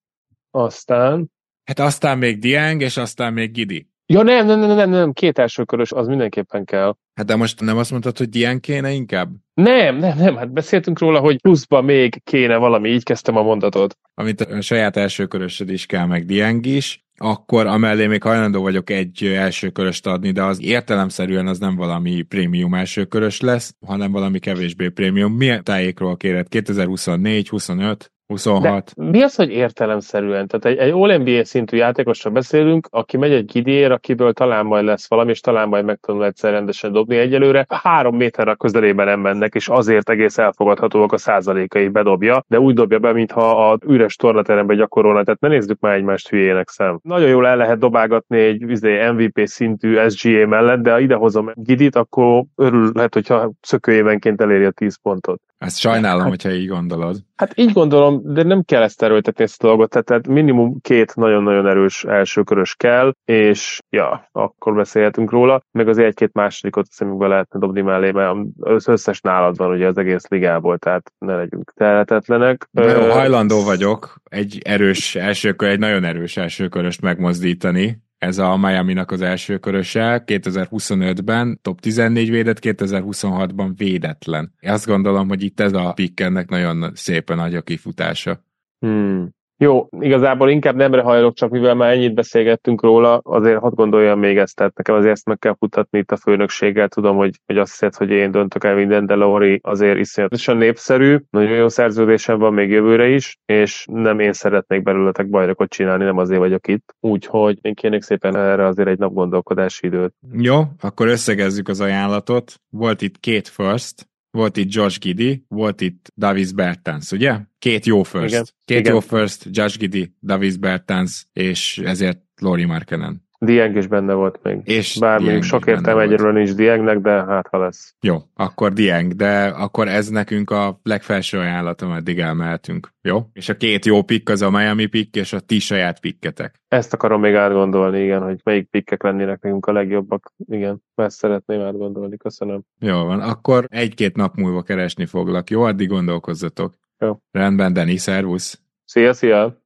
Aztán... Hát aztán még Dieng, és aztán még Gidi. Ja nem, nem, nem, nem, nem, két első körös, az mindenképpen kell. Hát de most nem azt mondtad, hogy Dieng kéne inkább? Nem, nem, nem, hát beszéltünk róla, hogy pluszba még kéne valami, így kezdtem a mondatot. Amit a saját elsőkörösöd is kell, meg Dieng is, akkor amellé még hajlandó vagyok egy elsőköröst adni, de az értelemszerűen az nem valami prémium elsőkörös lesz, hanem valami kevésbé prémium. Milyen tájékról kéred? 2024, 25, 26? De mi az, hogy értelemszerűen? Tehát egy, egy All-NBA szintű játékosra beszélünk, aki megy egy gidiér, akiből talán majd lesz valami, és talán majd megtanul egyszer rendesen dobni egyelőre. Három méterre közelében nem mennek, és azért egész elfogadhatóak a százalékai bedobja, de úgy dobja be, mintha a üres tornaterembe gyakorolna, tehát ne nézzük már egymást hülyének szem. Nagyon jól el lehet dobálgatni egy izé, MVP szintű SGA mellett, de ha idehozom Gidit, akkor örül lehet, hogyha szökőévenként eléri a 10 pontot. Ezt sajnálom, hogyha így gondolod. Hát így gondolom, de nem kell ezt erőltetni ezt a dolgot, tehát, minimum két nagyon-nagyon erős elsőkörös kell, és ja, akkor beszélhetünk róla, meg az egy-két másodikot a szemükbe lehetne dobni mellé, mert az összes nálad van ugye az egész ligából, tehát ne legyünk tehetetlenek. Nagyon hajlandó vagyok egy erős elsőkör, egy nagyon erős elsőköröst megmozdítani, ez a Miami-nak az első köröse, 2025-ben top 14 védett, 2026-ban védetlen. Azt gondolom, hogy itt ez a pick ennek nagyon szépen nagy a kifutása. Hmm. Jó, igazából inkább nemre hajlok, csak mivel már ennyit beszélgettünk róla, azért hadd gondoljam még ezt, tehát nekem azért ezt meg kell futatni itt a főnökséggel, tudom, hogy, hogy azt hiszed, hogy én döntök el minden, de Lori azért iszonyatosan népszerű, nagyon jó szerződésem van még jövőre is, és nem én szeretnék belőletek bajnokot csinálni, nem azért vagyok itt, úgyhogy én kérnék szépen erre azért egy nap gondolkodási időt. Jó, akkor összegezzük az ajánlatot. Volt itt két first, volt itt Josh Giddy, volt itt Davis Bertans, ugye? Két jó first. Igen. Két Igen. jó first, Josh Giddy, Davis Bertans, és ezért Lori Markenen. Dieng is benne volt még. És Bár is sok értelme egyről nincs Diengnek, de hát ha lesz. Jó, akkor Dieng, de akkor ez nekünk a legfelső ajánlat, ameddig elmehetünk. Jó? És a két jó pick az a Miami pick, és a ti saját picketek. Ezt akarom még átgondolni, igen, hogy melyik pikkek lennének nekünk a legjobbak. Igen, ezt szeretném átgondolni, köszönöm. Jó van, akkor egy-két nap múlva keresni foglak. Jó, addig gondolkozzatok. Jó. Rendben, Dani, szervusz. Szia, szia!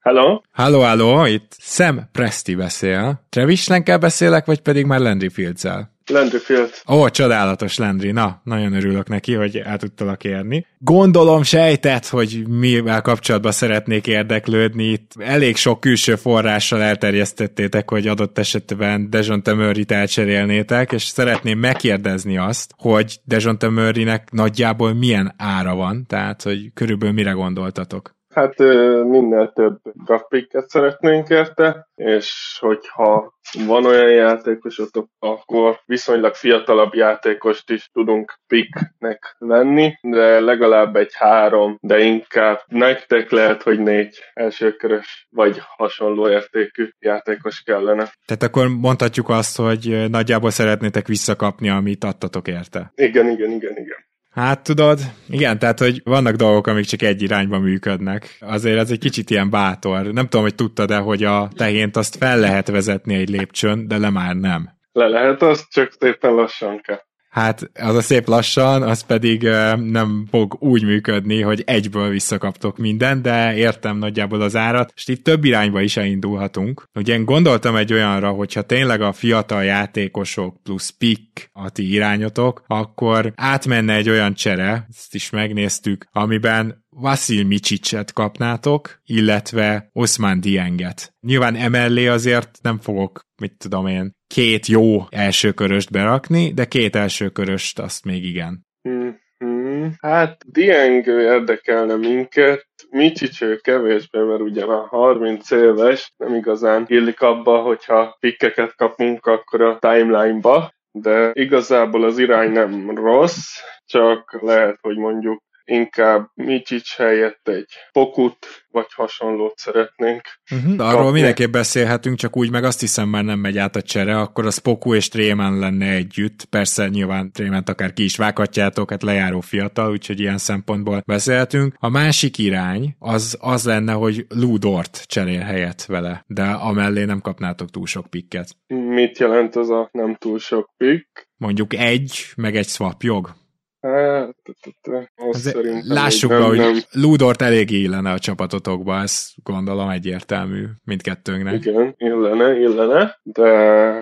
Hello? Halló, halló, itt Sam Presti beszél. Travis Lenkel beszélek, vagy pedig már Landry Fields-el? Landry Field. Ó, csodálatos Landry, na, nagyon örülök neki, hogy el tudtalak érni. Gondolom sejtett, hogy mivel kapcsolatban szeretnék érdeklődni. Itt elég sok külső forrással elterjesztettétek, hogy adott esetben Dejon Murray-t elcserélnétek, és szeretném megkérdezni azt, hogy Dejon Murray-nek nagyjából milyen ára van, tehát, hogy körülbelül mire gondoltatok. Hát minél több draftpicket szeretnénk érte, és hogyha van olyan játékosotok, akkor viszonylag fiatalabb játékost is tudunk picknek venni, de legalább egy három, de inkább nektek lehet, hogy négy elsőkörös vagy hasonló értékű játékos kellene. Tehát akkor mondhatjuk azt, hogy nagyjából szeretnétek visszakapni, amit adtatok érte. Igen, igen, igen, igen. Hát tudod, igen, tehát, hogy vannak dolgok, amik csak egy irányba működnek. Azért ez egy kicsit ilyen bátor. Nem tudom, hogy tudtad-e, hogy a tehént azt fel lehet vezetni egy lépcsőn, de le már nem. Le lehet az, csak szépen lassan kell. Hát az a szép lassan, az pedig nem fog úgy működni, hogy egyből visszakaptok mindent, de értem nagyjából az árat, és itt több irányba is elindulhatunk. Ugye én gondoltam egy olyanra, hogyha tényleg a fiatal játékosok plusz pick a ti irányotok, akkor átmenne egy olyan csere, ezt is megnéztük, amiben Vasil Micsicset kapnátok, illetve Osman Dienget. Nyilván emellé azért nem fogok, mit tudom én, két jó elsőköröst berakni, de két elsőköröst azt még igen. Mm-hmm. Hát Dieng érdekelne minket, Micsicső kevésbé, mert ugye már 30 éves, nem igazán illik abba, hogyha pikkeket kapunk akkor a timeline-ba, de igazából az irány nem rossz, csak lehet, hogy mondjuk inkább Micsics helyett egy pokut, vagy hasonlót szeretnénk. Uh-huh. Arról kapni. mindenképp beszélhetünk, csak úgy meg azt hiszem már nem megy át a csere, akkor az Poku és Tréman lenne együtt. Persze nyilván Trément akár ki is vághatjátok, hát lejáró fiatal, úgyhogy ilyen szempontból beszélhetünk. A másik irány az az lenne, hogy Ludort cserél helyett vele, de amellé nem kapnátok túl sok pikket. Mit jelent az a nem túl sok pick? Mondjuk egy, meg egy swap jog. Hát, Lássuk be, hogy. Ludort eléggé illene a csapatotokba, ez gondolom egyértelmű mindkettőnknek. Igen, illene, illene, de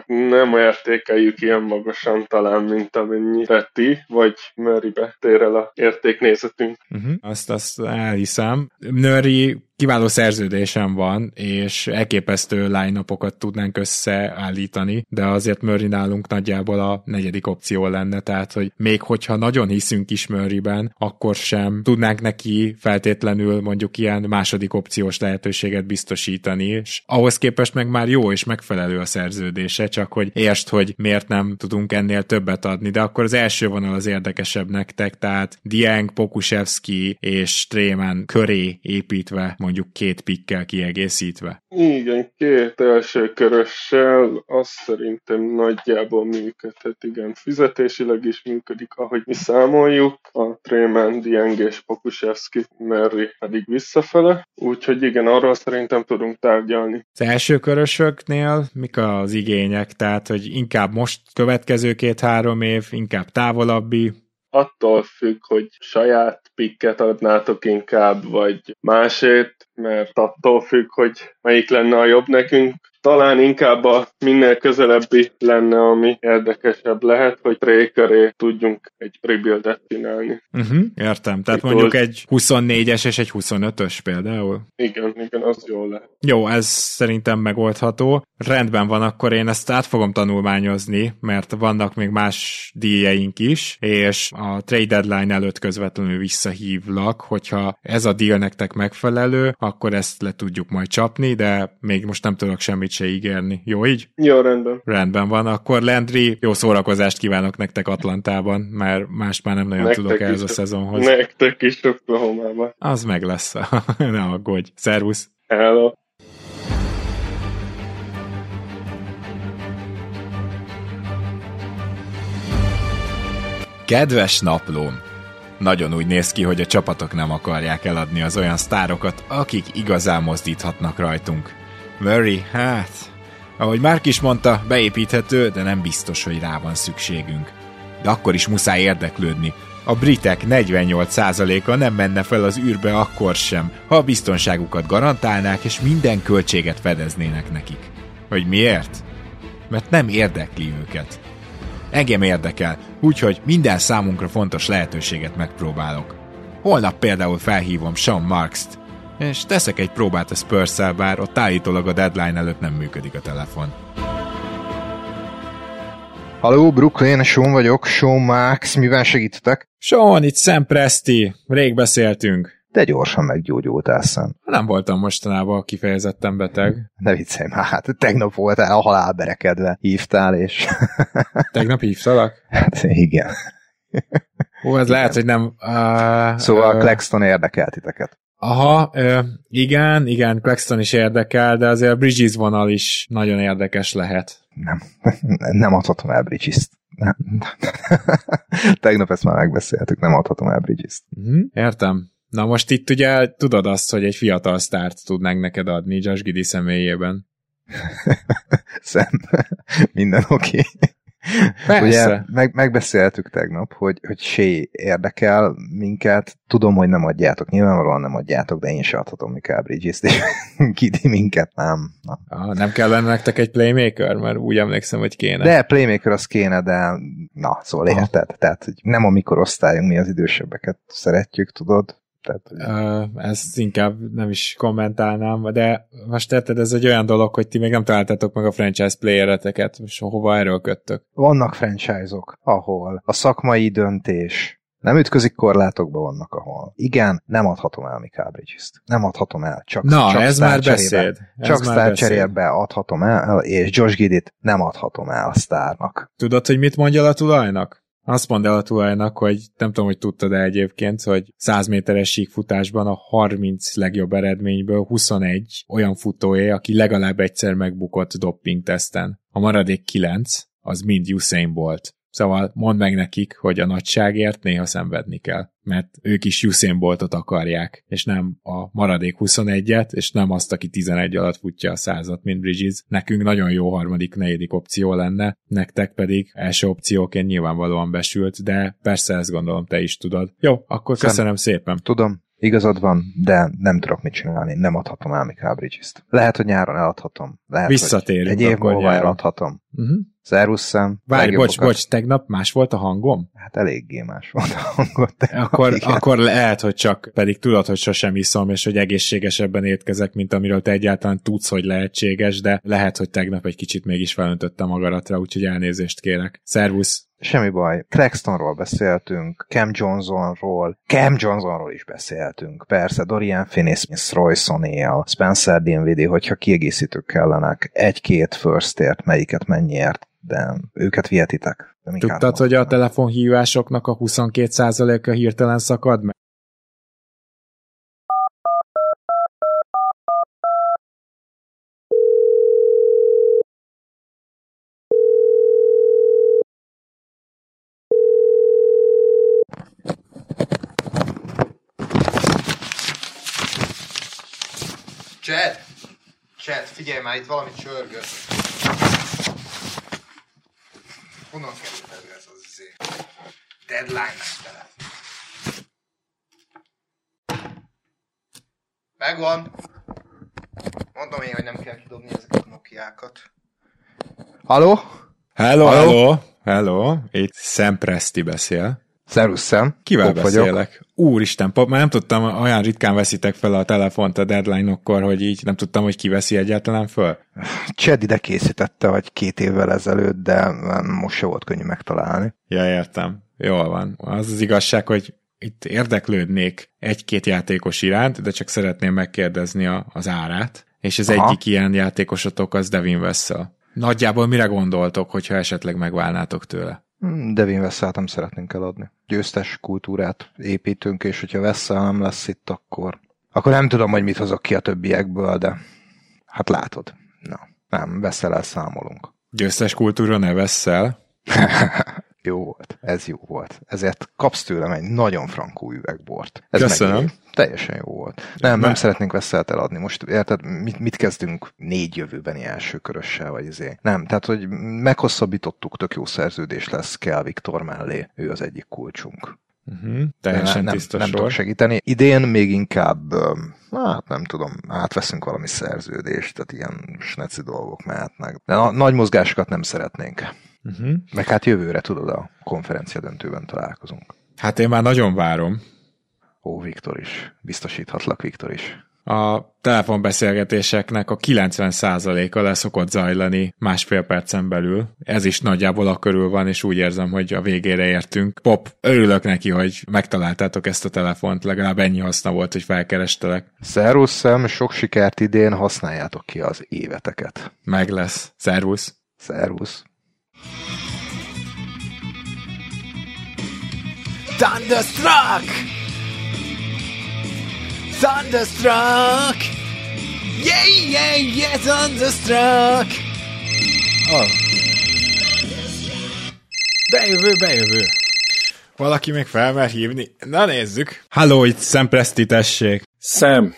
nem értékeljük ilyen magasan talán, mint amennyire ti, vagy Meribe tér el a értéknézetünk. Uh-huh. Azt, azt elhiszem. Nöri kiváló szerződésem van, és elképesztő line tudnánk összeállítani, de azért Murray nálunk nagyjából a negyedik opció lenne, tehát hogy még hogyha nagyon hiszünk is Murrayben, akkor sem tudnánk neki feltétlenül mondjuk ilyen második opciós lehetőséget biztosítani, és ahhoz képest meg már jó és megfelelő a szerződése, csak hogy értsd, hogy miért nem tudunk ennél többet adni, de akkor az első vonal az érdekesebb nektek, tehát Dieng, Pokusevski és Tréman köré építve mondjuk két pikkel kiegészítve. Igen, két első körössel azt szerintem nagyjából működhet, igen, fizetésileg is működik, ahogy mi számoljuk, a Tréman, Dieng és Pokusevski, Merri pedig visszafele, úgyhogy igen, arról szerintem tudunk tárgyalni. Az első körösöknél mik az igények? Tehát, hogy inkább most következő két-három év, inkább távolabbi, attól függ, hogy saját pikket adnátok inkább, vagy másét, mert attól függ, hogy melyik lenne a jobb nekünk talán inkább a minél közelebbi lenne, ami érdekesebb lehet, hogy Trey köré tudjunk egy rebuildet csinálni. Uh-huh, értem, tehát Itt mondjuk egy 24-es és egy 25-ös például. Igen, igen, az jól lehet. Jó, ez szerintem megoldható. Rendben van, akkor én ezt át fogom tanulmányozni, mert vannak még más díjeink is, és a trade deadline előtt közvetlenül visszahívlak, hogyha ez a deal nektek megfelelő, akkor ezt le tudjuk majd csapni, de még most nem tudok semmit se ígérni. Jó így? Jó, rendben. Rendben van. Akkor Landry, jó szórakozást kívánok nektek Atlantában, mert mást már nem nagyon nektek tudok ehhez a szezonhoz. Nektek is Oklahoma-ban. Az meg lesz. ne aggódj. Szervusz. Hello. Kedves naplóm! Nagyon úgy néz ki, hogy a csapatok nem akarják eladni az olyan sztárokat, akik igazán mozdíthatnak rajtunk. Murray, hát, ahogy Mark is mondta, beépíthető, de nem biztos, hogy rá van szükségünk. De akkor is muszáj érdeklődni. A britek 48%-a nem menne fel az űrbe akkor sem, ha a biztonságukat garantálnák és minden költséget fedeznének nekik. Hogy miért? Mert nem érdekli őket. Engem érdekel, úgyhogy minden számunkra fontos lehetőséget megpróbálok. Holnap például felhívom Sean Marks-t, és teszek egy próbát a spurs bár ott állítólag a deadline előtt nem működik a telefon. Halló, Brooklyn, Sean vagyok, Sean Max, miben segítetek? Sean, itt Sam Presti, rég beszéltünk. De gyorsan meggyógyultál szem. Nem voltam mostanában kifejezetten beteg. Ne viccelj már, hát tegnap voltál a halálberekedve, hívtál és... Tegnap hívtalak? Hát igen. Ó, ez lehet, hogy nem... Uh, szóval uh, Claxton érdekelt titeket. Aha, ö, igen, igen, Claxton is érdekel, de azért a Bridges vonal is nagyon érdekes lehet. Nem, nem adhatom el Bridges-t. Nem. Tegnap ezt már megbeszéltük, nem adhatom el Bridges-t. Uh-huh, értem. Na most itt ugye tudod azt, hogy egy fiatal sztárt tudnánk neked adni Josh Giddy személyében. Szem, minden oké. Okay. Persze. Ugye meg, megbeszéltük tegnap, hogy, hogy sé érdekel minket. Tudom, hogy nem adjátok, nyilvánvalóan nem adjátok, de én se adhatom Mikael Bridges-t, és Kidi minket nem. Na. Ah, nem kellene nektek egy playmaker? Mert úgy emlékszem, hogy kéne. De playmaker az kéne, de na, szóval érted. Tehát nem a mikorosztályunk, mi az idősebbeket szeretjük, tudod. Tehát, ezt inkább nem is kommentálnám, de most érted, ez egy olyan dolog, hogy ti még nem találtatok meg a franchise playereteket, és hova erről köttök? Vannak franchise-ok, ahol a szakmai döntés nem ütközik korlátokba vannak, ahol. Igen, nem adhatom el Mikael bridges -t. Nem adhatom el. Csak, Na, csak ez már beszéd. Ez csak Star cserébe adhatom el, és Josh Gidit nem adhatom el a sztárnak. Tudod, hogy mit mondja a tulajnak? Azt mondd el a tulajnak, hogy nem tudom, hogy tudtad -e egyébként, hogy 100 méteres síkfutásban a 30 legjobb eredményből 21 olyan futóé, aki legalább egyszer megbukott dopping teszten. A maradék 9 az mind Usain Bolt. Szóval mondd meg nekik, hogy a nagyságért néha szenvedni kell, mert ők is Usain Boltot akarják, és nem a maradék 21-et, és nem azt, aki 11 alatt futja a százat, mint Bridges. Nekünk nagyon jó harmadik, negyedik opció lenne, nektek pedig első opcióként nyilvánvalóan besült, de persze ezt gondolom te is tudod. Jó, akkor köszönöm Szem. szépen. Tudom, Igazad van, de nem tudok mit csinálni, nem adhatom el Mikael Bridges-t. Lehet, hogy nyáron eladhatom. Lehet, Visszatérünk egy év múlva eladhatom. Uh-huh. Szervusz szem. Várj, bocs, bocs, tegnap más volt a hangom? Hát eléggé más volt a hangom. Akkor, akkor lehet, hogy csak pedig tudod, hogy sosem iszom, és hogy egészségesebben étkezek, mint amiről te egyáltalán tudsz, hogy lehetséges, de lehet, hogy tegnap egy kicsit mégis felöntöttem magaratra, úgyhogy elnézést kérek. Szervusz! Semmi baj. Claxtonról beszéltünk, Cam Johnsonról, Cam Johnsonról is beszéltünk. Persze, Dorian Finney-Smith, Royce O'Neal, Spencer Dinwiddie, hogyha kiegészítők kellenek, egy-két first ért, melyiket mennyiért, de őket vihetitek. Tudtad, hogy a telefonhívásoknak a 22%-a hirtelen szakad meg? Chad! Chad, figyelj már, itt valami csörgött. Honnan került elő ez az izé? Deadline tele. Megvan. Mondom én, hogy nem kell kidobni ezeket a Nokiákat. Haló? Hello, Hello? hello, hello. Itt Sam Presti beszél. Szervusz, Sam. Kivel Pop beszélek? vagyok. Úristen, pap, már nem tudtam, olyan ritkán veszitek fel a telefont a deadline-okkor, hogy így nem tudtam, hogy ki veszi egyáltalán föl. Chad ide készítette, vagy két évvel ezelőtt, de most se volt könnyű megtalálni. Ja, értem. Jól van. Az az igazság, hogy itt érdeklődnék egy-két játékos iránt, de csak szeretném megkérdezni a, az árát. És az Aha. egyik ilyen játékosotok az Devin Vessel. Nagyjából mire gondoltok, hogyha esetleg megválnátok tőle? Hmm, Devin Vesselt nem szeretnénk eladni. Győztes kultúrát építünk, és hogyha Vessel nem lesz itt, akkor, akkor nem tudom, hogy mit hozok ki a többiekből, de hát látod. Na, nem, Vessel számolunk. Győztes kultúra ne Vessel. jó volt, ez jó volt. Ezért kapsz tőlem egy nagyon frankó üvegbort. Ez Köszönöm. megéri. Teljesen jó volt. Nem, nem szeretnénk Veszelt eladni. Most érted, mit, mit kezdünk négy jövőbeni elsőkörössel, vagy izé. Nem, tehát, hogy meghosszabbítottuk, tök jó szerződés lesz kell Viktor mellé. Ő az egyik kulcsunk. Uh-huh. Teljesen nem, tiszta nem sor. tudok segíteni. Idén még inkább, hát nem tudom, átveszünk valami szerződést, tehát ilyen sneci dolgok mehetnek. De na- nagy mozgásokat nem szeretnénk. Uh-huh. Meg hát jövőre, tudod, a konferencia döntőben találkozunk. Hát én már nagyon várom. Ó, Viktor is. Biztosíthatlak, Viktor is. A telefonbeszélgetéseknek a 90%-a leszokott zajlani másfél percen belül. Ez is nagyjából a körül van, és úgy érzem, hogy a végére értünk. Pop, örülök neki, hogy megtaláltátok ezt a telefont, legalább ennyi haszna volt, hogy felkerestelek. Szervusz, Szem, sok sikert idén, használjátok ki az éveteket. Meg lesz. Szervusz! Szervusz. Thunderstruck! Thunderstruck! Yeah, yeah, yeah, Thunderstruck! Oh. Bejövő, bejövő. Valaki még felmer hívni? Na nézzük. Halló, itt Sam Presti, tessék. Sam,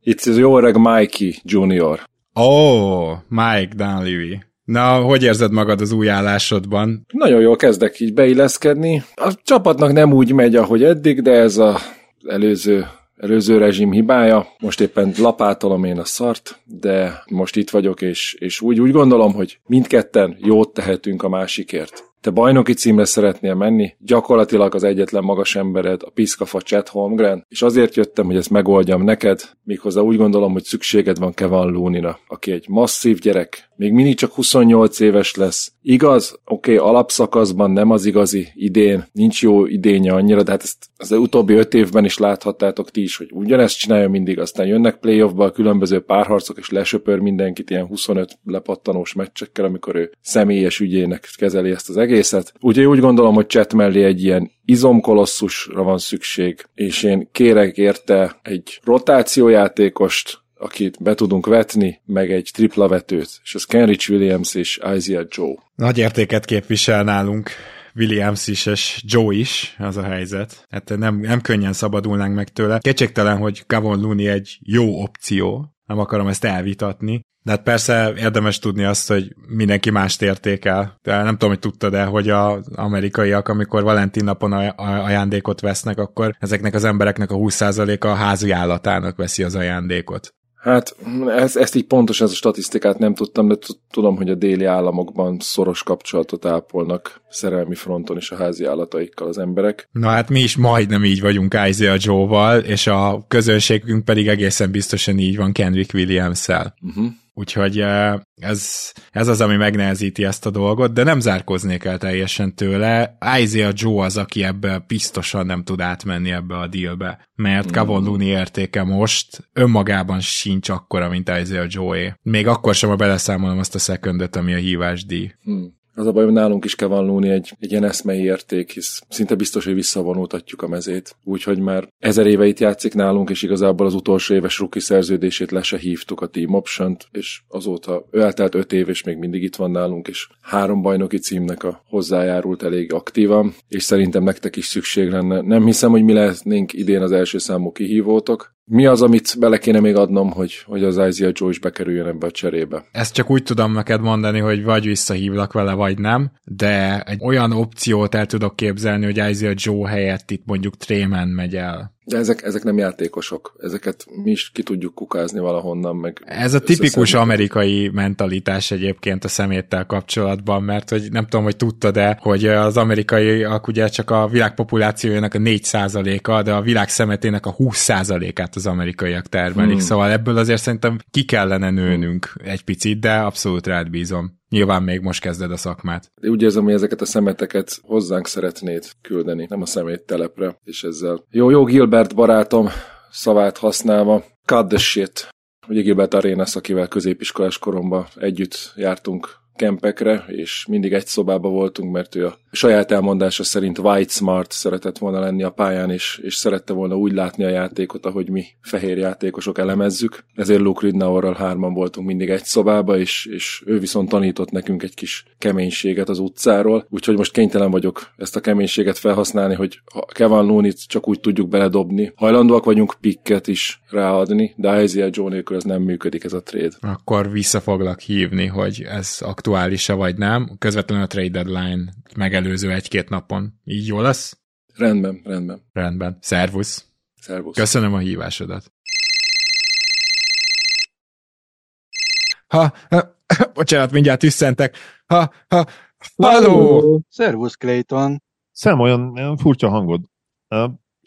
itt az jó öreg Mikey Junior. Ó, oh, Mike Dunleavy. Na, hogy érzed magad az új állásodban? Nagyon jól kezdek így beilleszkedni. A csapatnak nem úgy megy, ahogy eddig, de ez a előző előző rezsim hibája. Most éppen lapátolom én a szart, de most itt vagyok, és, és úgy, úgy gondolom, hogy mindketten jót tehetünk a másikért. Te bajnoki címre szeretnél menni, gyakorlatilag az egyetlen magas embered a piszkafa Chet Holmgren, és azért jöttem, hogy ezt megoldjam neked, méghozzá úgy gondolom, hogy szükséged van Kevin Looney-ra, aki egy masszív gyerek, még mindig csak 28 éves lesz. Igaz, oké, okay, alapszakaszban nem az igazi idén, nincs jó idénye annyira, de hát ezt az utóbbi öt évben is láthattátok ti is, hogy ugyanezt csinálja mindig, aztán jönnek playoffba a különböző párharcok, és lesöpör mindenkit ilyen 25 lepattanós meccsekkel, amikor ő személyes ügyének kezeli ezt az egészet. Úgyhogy úgy gondolom, hogy Chet mellé egy ilyen izomkolosszusra van szükség, és én kérek érte egy rotációjátékost, akit be tudunk vetni, meg egy tripla vetőt, és az Kenrich Williams és Isaiah Joe. Nagy értéket képvisel nálunk Williams is, és Joe is, az a helyzet. Hát nem, nem könnyen szabadulnánk meg tőle. Kétségtelen, hogy Kavon Looney egy jó opció, nem akarom ezt elvitatni, de hát persze érdemes tudni azt, hogy mindenki mást értékel. De nem tudom, hogy tudtad de hogy az amerikaiak, amikor Valentin napon ajándékot vesznek, akkor ezeknek az embereknek a 20%-a a házi állatának veszi az ajándékot. Hát ez, ezt így pontos, ez a statisztikát nem tudtam, de tudom, hogy a déli államokban szoros kapcsolatot ápolnak szerelmi fronton is a házi állataikkal az emberek. Na hát mi is majdnem így vagyunk Isaiah Joe-val, és a közönségünk pedig egészen biztosan így van Kendrick Williams-szel. Uh-huh. Úgyhogy eh, ez, ez az, ami megnehezíti ezt a dolgot, de nem zárkoznék el teljesen tőle. Isaiah Joe az, aki ebbe biztosan nem tud átmenni ebbe a dealbe, mert Kavon Looney értéke most önmagában sincs akkora, mint Isaiah Joe-é. Még akkor sem, ha beleszámolom azt a szekundöt, ami a hívásdíj. Hmm. Az a baj, hogy nálunk is kell vallóni egy, egy ilyen eszmei érték, hisz szinte biztos, hogy visszavonultatjuk a mezét. Úgyhogy már ezer éve itt játszik nálunk, és igazából az utolsó éves rookie szerződését le se hívtuk a Team option és azóta ő eltelt öt év, és még mindig itt van nálunk, és három bajnoki címnek a hozzájárult elég aktívan, és szerintem nektek is szükség lenne. Nem hiszem, hogy mi lehetnénk idén az első számú kihívótok, Mi az, amit bele kéne még adnom, hogy, hogy az Isaiah Joe is bekerüljön ebbe a cserébe? Ezt csak úgy tudom neked mondani, hogy vagy visszahívlak vele, vagy nem, de egy olyan opciót el tudok képzelni, hogy Isaiah Joe helyett itt mondjuk Trémen megy el. De ezek, ezek nem játékosok. Ezeket mi is ki tudjuk kukázni valahonnan. Meg Ez a tipikus amerikai mentalitás egyébként a szeméttel kapcsolatban, mert hogy nem tudom, hogy tudtad-e, hogy az amerikaiak ugye csak a világ populációjának a 4%-a, de a világ szemetének a 20%-át az amerikaiak termelik. Hmm. Szóval ebből azért szerintem ki kellene nőnünk egy picit, de abszolút rád bízom. Nyilván még most kezded a szakmát. Úgy érzem, hogy ezeket a szemeteket hozzánk szeretnéd küldeni, nem a szemét telepre, és ezzel. Jó, jó Gilbert barátom szavát használva, cut the shit. Ugye Gilbert Arenas, akivel középiskolás koromban együtt jártunk kempekre, és mindig egy szobába voltunk, mert ő a saját elmondása szerint white smart szeretett volna lenni a pályán, és, és szerette volna úgy látni a játékot, ahogy mi fehér játékosok elemezzük. Ezért Luke Ridnaurral hárman voltunk mindig egy szobába, és, és ő viszont tanított nekünk egy kis keménységet az utcáról, úgyhogy most kénytelen vagyok ezt a keménységet felhasználni, hogy ha Kevin Looney-t csak úgy tudjuk beledobni. Hajlandóak vagyunk pikket is ráadni, de Isaiah Joe nélkül ez nem működik ez a trade. Akkor vissza foglak hívni, hogy ez aktuális-e vagy nem. Közvetlenül a trade deadline megelőző egy-két napon. Így jó lesz? Rendben, rendben. Rendben. Szervusz. Szervusz. Köszönöm a hívásodat. Ha, ha bocsánat, mindjárt tüsszentek. Ha, ha, halló! Szervusz, Clayton. Szem, olyan, olyan furcsa hangod.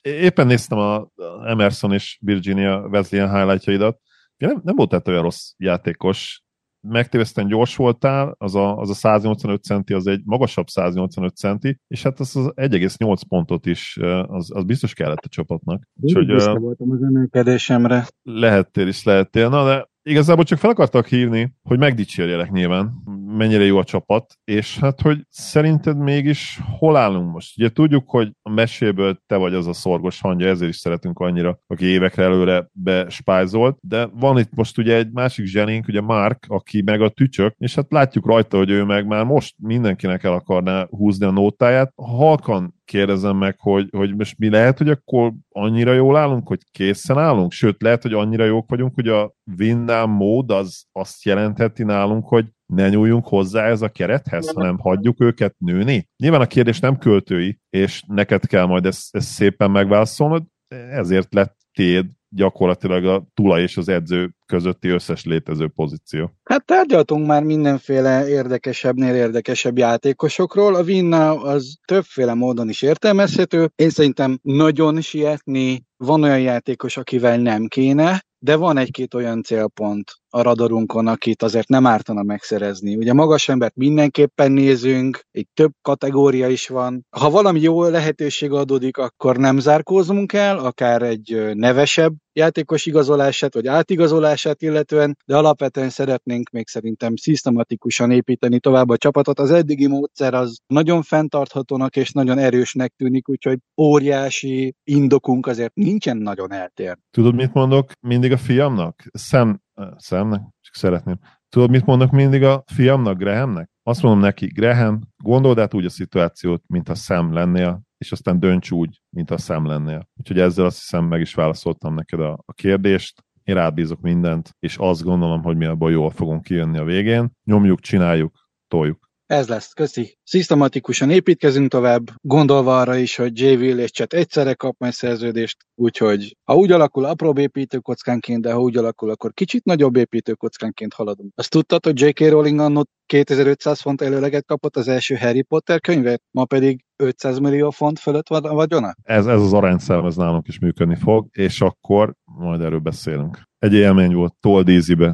Éppen néztem a Emerson és Virginia Wesleyan highlightjaidat. Nem, nem volt tehát olyan rossz játékos, megtéveszten gyors voltál, az a, az a 185 centi, az egy magasabb 185 centi, és hát az, az 1,8 pontot is, az, az biztos kellett a csapatnak. Úgyhogy, voltam az emelkedésemre. Lehettél is, lehettél. Na, de igazából csak fel akartak hívni, hogy megdicsérjelek nyilván, mennyire jó a csapat, és hát, hogy szerinted mégis hol állunk most? Ugye tudjuk, hogy a meséből te vagy az a szorgos hangja, ezért is szeretünk annyira, aki évekre előre bespájzolt, de van itt most ugye egy másik zsenénk, ugye Mark, aki meg a tücsök, és hát látjuk rajta, hogy ő meg már most mindenkinek el akarná húzni a nótáját. Halkan kérdezem meg, hogy, hogy most mi lehet, hogy akkor annyira jól állunk, hogy készen állunk? Sőt, lehet, hogy annyira jók vagyunk, hogy a win mód az azt jelentheti nálunk, hogy ne nyúljunk hozzá ez a kerethez, hanem hagyjuk őket nőni? Nyilván a kérdés nem költői, és neked kell majd ezt, ezt szépen megválaszolnod, ezért lett téd gyakorlatilag a tulaj és az edző közötti összes létező pozíció. Hát tárgyaltunk már mindenféle érdekesebbnél érdekesebb játékosokról. A Vinna az többféle módon is értelmezhető. Én szerintem nagyon sietni, van olyan játékos, akivel nem kéne, de van egy-két olyan célpont a radarunkon, akit azért nem ártana megszerezni. Ugye magas embert mindenképpen nézünk, egy több kategória is van. Ha valami jó lehetőség adódik, akkor nem zárkózunk el, akár egy nevesebb játékos igazolását, vagy átigazolását illetően, de alapvetően szeretnénk még szerintem szisztematikusan építeni tovább a csapatot. Az eddigi módszer az nagyon fenntarthatónak és nagyon erősnek tűnik, úgyhogy óriási indokunk azért nincsen nagyon eltér. Tudod, mit mondok mindig a fiamnak? Szem, szemnek, csak szeretném. Tudod, mit mondok mindig a fiamnak, Grahamnek? Azt mondom neki, Graham, gondold át úgy a szituációt, mintha szem lennél, és aztán dönts úgy, mint a szem lennél. Úgyhogy ezzel azt hiszem meg is válaszoltam neked a, a kérdést. Én rábízok mindent, és azt gondolom, hogy mi abból jól fogunk kijönni a végén. Nyomjuk, csináljuk, toljuk. Ez lesz, köszi. Szisztematikusan építkezünk tovább, gondolva arra is, hogy J. Will és Chet egyszerre kap majd szerződést, úgyhogy ha úgy alakul apróbb építőkockánként, de ha úgy alakul, akkor kicsit nagyobb építőkockánként haladunk. Azt tudtad, hogy J.K. Rowling annó 2500 font előleget kapott az első Harry Potter könyvet, ma pedig 500 millió font fölött van a vagyona? Ez, ez az arányszám, ez nálunk is működni fog, és akkor majd erről beszélünk. Egy élmény volt, told easy-be.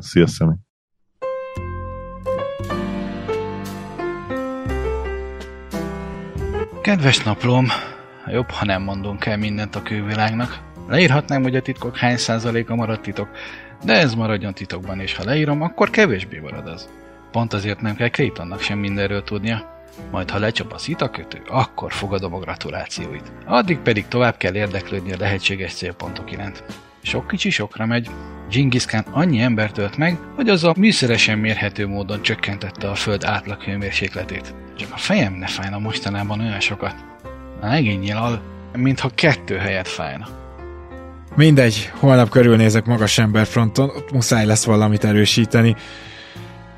Kedves naplom, jobb, ha nem mondunk el mindent a külvilágnak. Leírhatnám, hogy a titkok hány százaléka maradt titok, de ez maradjon titokban, és ha leírom, akkor kevésbé marad az. Pont azért nem kell Claytonnak sem mindenről tudnia. Majd ha lecsap a szitakötő, akkor fogadom a gratulációit. Addig pedig tovább kell érdeklődni a lehetséges célpontok iránt. Sok kicsi sokra megy. Genghis Khan annyi embert ölt meg, hogy az a műszeresen mérhető módon csökkentette a föld átlag hőmérsékletét. Csak a fejem ne fájna mostanában olyan sokat. A legényél al, mintha kettő helyet fájna. Mindegy, holnap körülnézek magas emberfronton, ott muszáj lesz valamit erősíteni.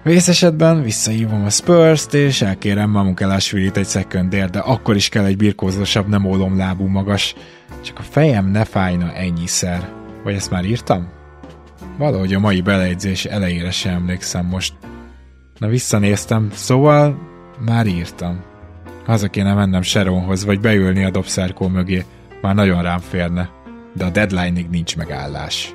Vészesetben visszahívom a Spurs-t, és elkérem Mamukelásvilit egy secondért, de akkor is kell egy birkózósabb, nem ólomlábú magas. Csak a fejem ne fájna ennyiszer. Vagy ezt már írtam? Valahogy a mai beleegyzés elejére sem emlékszem most. Na visszanéztem, szóval már írtam. Haza kéne mennem Sharonhoz, vagy beülni a dobszerkó mögé. Már nagyon rám férne. De a deadline-ig nincs megállás.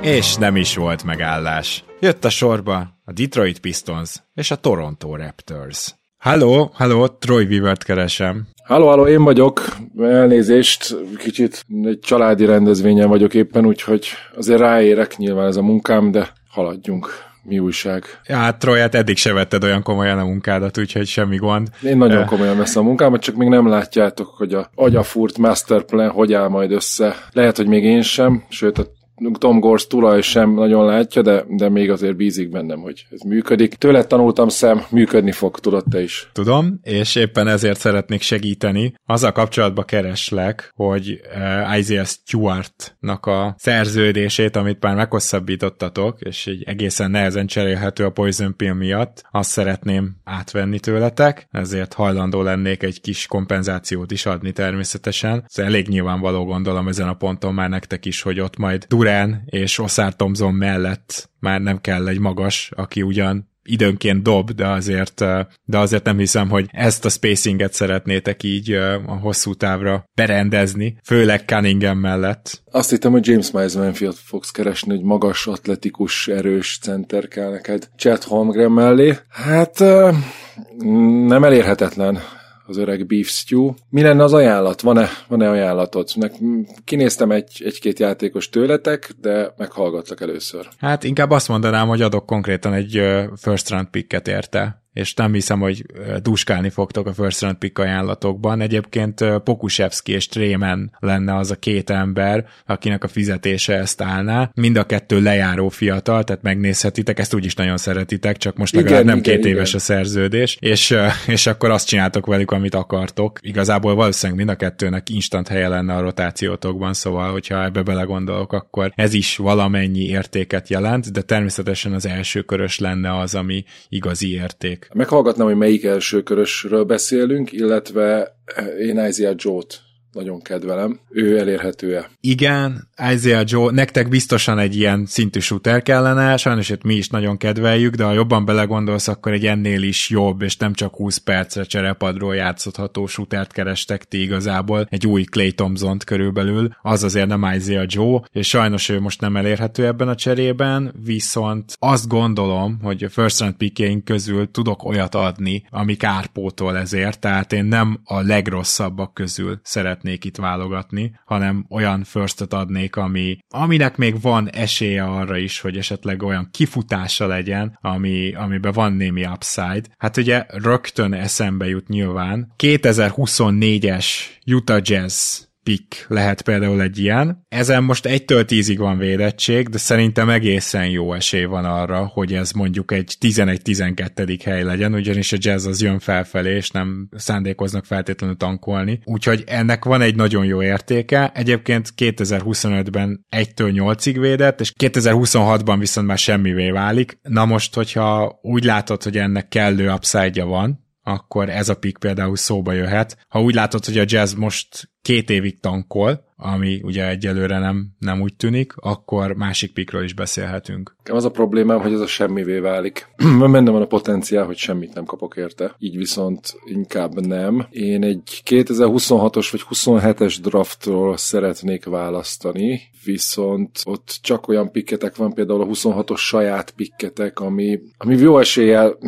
És nem is volt megállás. Jött a sorba a Detroit Pistons és a Toronto Raptors. Halló, halló, Troy Weavert keresem. Halló, halló, én vagyok. Elnézést, kicsit egy családi rendezvényen vagyok éppen, úgyhogy azért ráérek nyilván ez a munkám, de haladjunk. Mi újság? Ja, hát Troy, hát eddig se vetted olyan komolyan a munkádat, úgyhogy semmi gond. Én nagyon komolyan veszem a munkámat, csak még nem látjátok, hogy a agyafúrt masterplan hogy áll majd össze. Lehet, hogy még én sem, sőt a Tom Gors tulaj sem nagyon látja, de, de még azért bízik bennem, hogy ez működik. Tőle tanultam szem, működni fog, tudod te is. Tudom, és éppen ezért szeretnék segíteni. Azzal kapcsolatban kereslek, hogy uh, Isaiah Stewart-nak a szerződését, amit már meghosszabbítottatok, és egy egészen nehezen cserélhető a Poison Pill miatt, azt szeretném átvenni tőletek, ezért hajlandó lennék egy kis kompenzációt is adni természetesen. Ez elég nyilvánvaló gondolom ezen a ponton már nektek is, hogy ott majd Durán és Oszár Thompson mellett már nem kell egy magas, aki ugyan időnként dob, de azért, de azért nem hiszem, hogy ezt a spacinget szeretnétek így a hosszú távra berendezni, főleg Cunningham mellett. Azt hittem, hogy James Miles Manfield fogsz keresni, hogy magas, atletikus, erős center kell neked Chad Holmgren mellé. Hát nem elérhetetlen az öreg beef stew. Mi lenne az ajánlat? Van-e, van-e ajánlatod? Kinéztem egy, egy-két játékos tőletek, de meghallgattak először. Hát inkább azt mondanám, hogy adok konkrétan egy first round picket érte és nem hiszem, hogy duskálni fogtok a first round pick ajánlatokban. Egyébként Pokusevski és Trémen lenne az a két ember, akinek a fizetése ezt állná. Mind a kettő lejáró fiatal, tehát megnézhetitek, ezt úgyis nagyon szeretitek, csak most legalább igen, nem igen, két igen. éves a szerződés, és, és akkor azt csináltok velük, amit akartok. Igazából valószínűleg mind a kettőnek instant helye lenne a rotációtokban, szóval, hogyha ebbe belegondolok, akkor ez is valamennyi értéket jelent, de természetesen az első körös lenne az, ami igazi érték. Meghallgatnám, hogy melyik első körösről beszélünk, illetve én Isaiah Joe-t nagyon kedvelem. Ő elérhető-e? Igen, Isaiah Joe, nektek biztosan egy ilyen szintű shooter kellene, sajnos itt mi is nagyon kedveljük, de ha jobban belegondolsz, akkor egy ennél is jobb, és nem csak 20 percre cserepadról játszható shootert kerestek ti igazából, egy új Clay thompson körülbelül, az azért nem Isaiah Joe, és sajnos ő most nem elérhető ebben a cserében, viszont azt gondolom, hogy a first round pickjeink közül tudok olyat adni, ami kárpótol ezért, tehát én nem a legrosszabbak közül szeretném szeretnék itt válogatni, hanem olyan firstet adnék, ami, aminek még van esélye arra is, hogy esetleg olyan kifutása legyen, ami, amiben van némi upside. Hát ugye rögtön eszembe jut nyilván 2024-es Utah Jazz pick lehet például egy ilyen. Ezen most egytől tízig van védettség, de szerintem egészen jó esély van arra, hogy ez mondjuk egy 11-12. hely legyen, ugyanis a jazz az jön felfelé, és nem szándékoznak feltétlenül tankolni. Úgyhogy ennek van egy nagyon jó értéke. Egyébként 2025-ben 1-től 8-ig védett, és 2026-ban viszont már semmivé válik. Na most, hogyha úgy látod, hogy ennek kellő upside van, akkor ez a pick például szóba jöhet. Ha úgy látod, hogy a jazz most két évig tankol, ami ugye egyelőre nem, nem úgy tűnik, akkor másik pikről is beszélhetünk. Az a problémám, hogy ez a semmivé válik. Mennem van a potenciál, hogy semmit nem kapok érte. Így viszont inkább nem. Én egy 2026-os vagy 27-es draftról szeretnék választani, viszont ott csak olyan pikketek van, például a 26-os saját pikketek, ami, ami jó eséllyel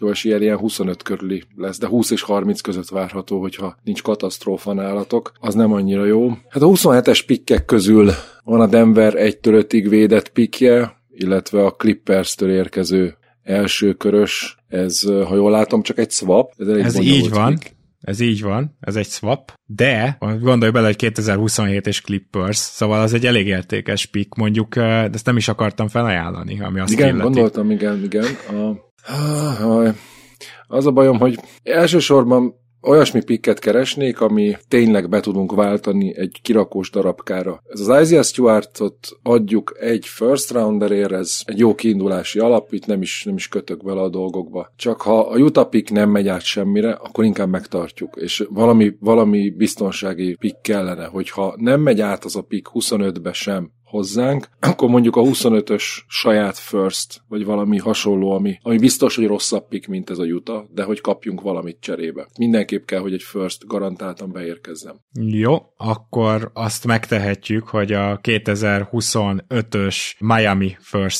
jó eséllyel ilyen 25 körüli lesz, de 20 és 30 között várható, hogyha nincs katasztrófa nálatok. Az nem annyira jó. Hát a 27-es pikkek közül van a Denver 1-től 5-ig védett pikje, illetve a Clippers-től érkező első körös, ez, ha jól látom, csak egy swap. Ez, ez így van. Pick. Ez így van, ez egy swap, de gondolj bele, hogy 2027 és Clippers, szóval az egy elég értékes pick, mondjuk, de ezt nem is akartam felajánlani, ami azt Igen, illeti. gondoltam, igen, igen. A, az a bajom, hogy elsősorban olyasmi pikket keresnék, ami tényleg be tudunk váltani egy kirakós darabkára. Ez az Isaiah Stewartot adjuk egy first rounderért, ez egy jó kiindulási alap, itt nem is, nem is kötök bele a dolgokba. Csak ha a Utah pick nem megy át semmire, akkor inkább megtartjuk. És valami, valami biztonsági pick kellene, hogyha nem megy át az a pick 25-be sem, hozzánk, akkor mondjuk a 25-ös saját first, vagy valami hasonló, ami, ami biztos, hogy rosszabb pick, mint ez a Juta, de hogy kapjunk valamit cserébe. Mindenképp kell, hogy egy first garantáltan beérkezzem. Jó, akkor azt megtehetjük, hogy a 2025-ös Miami first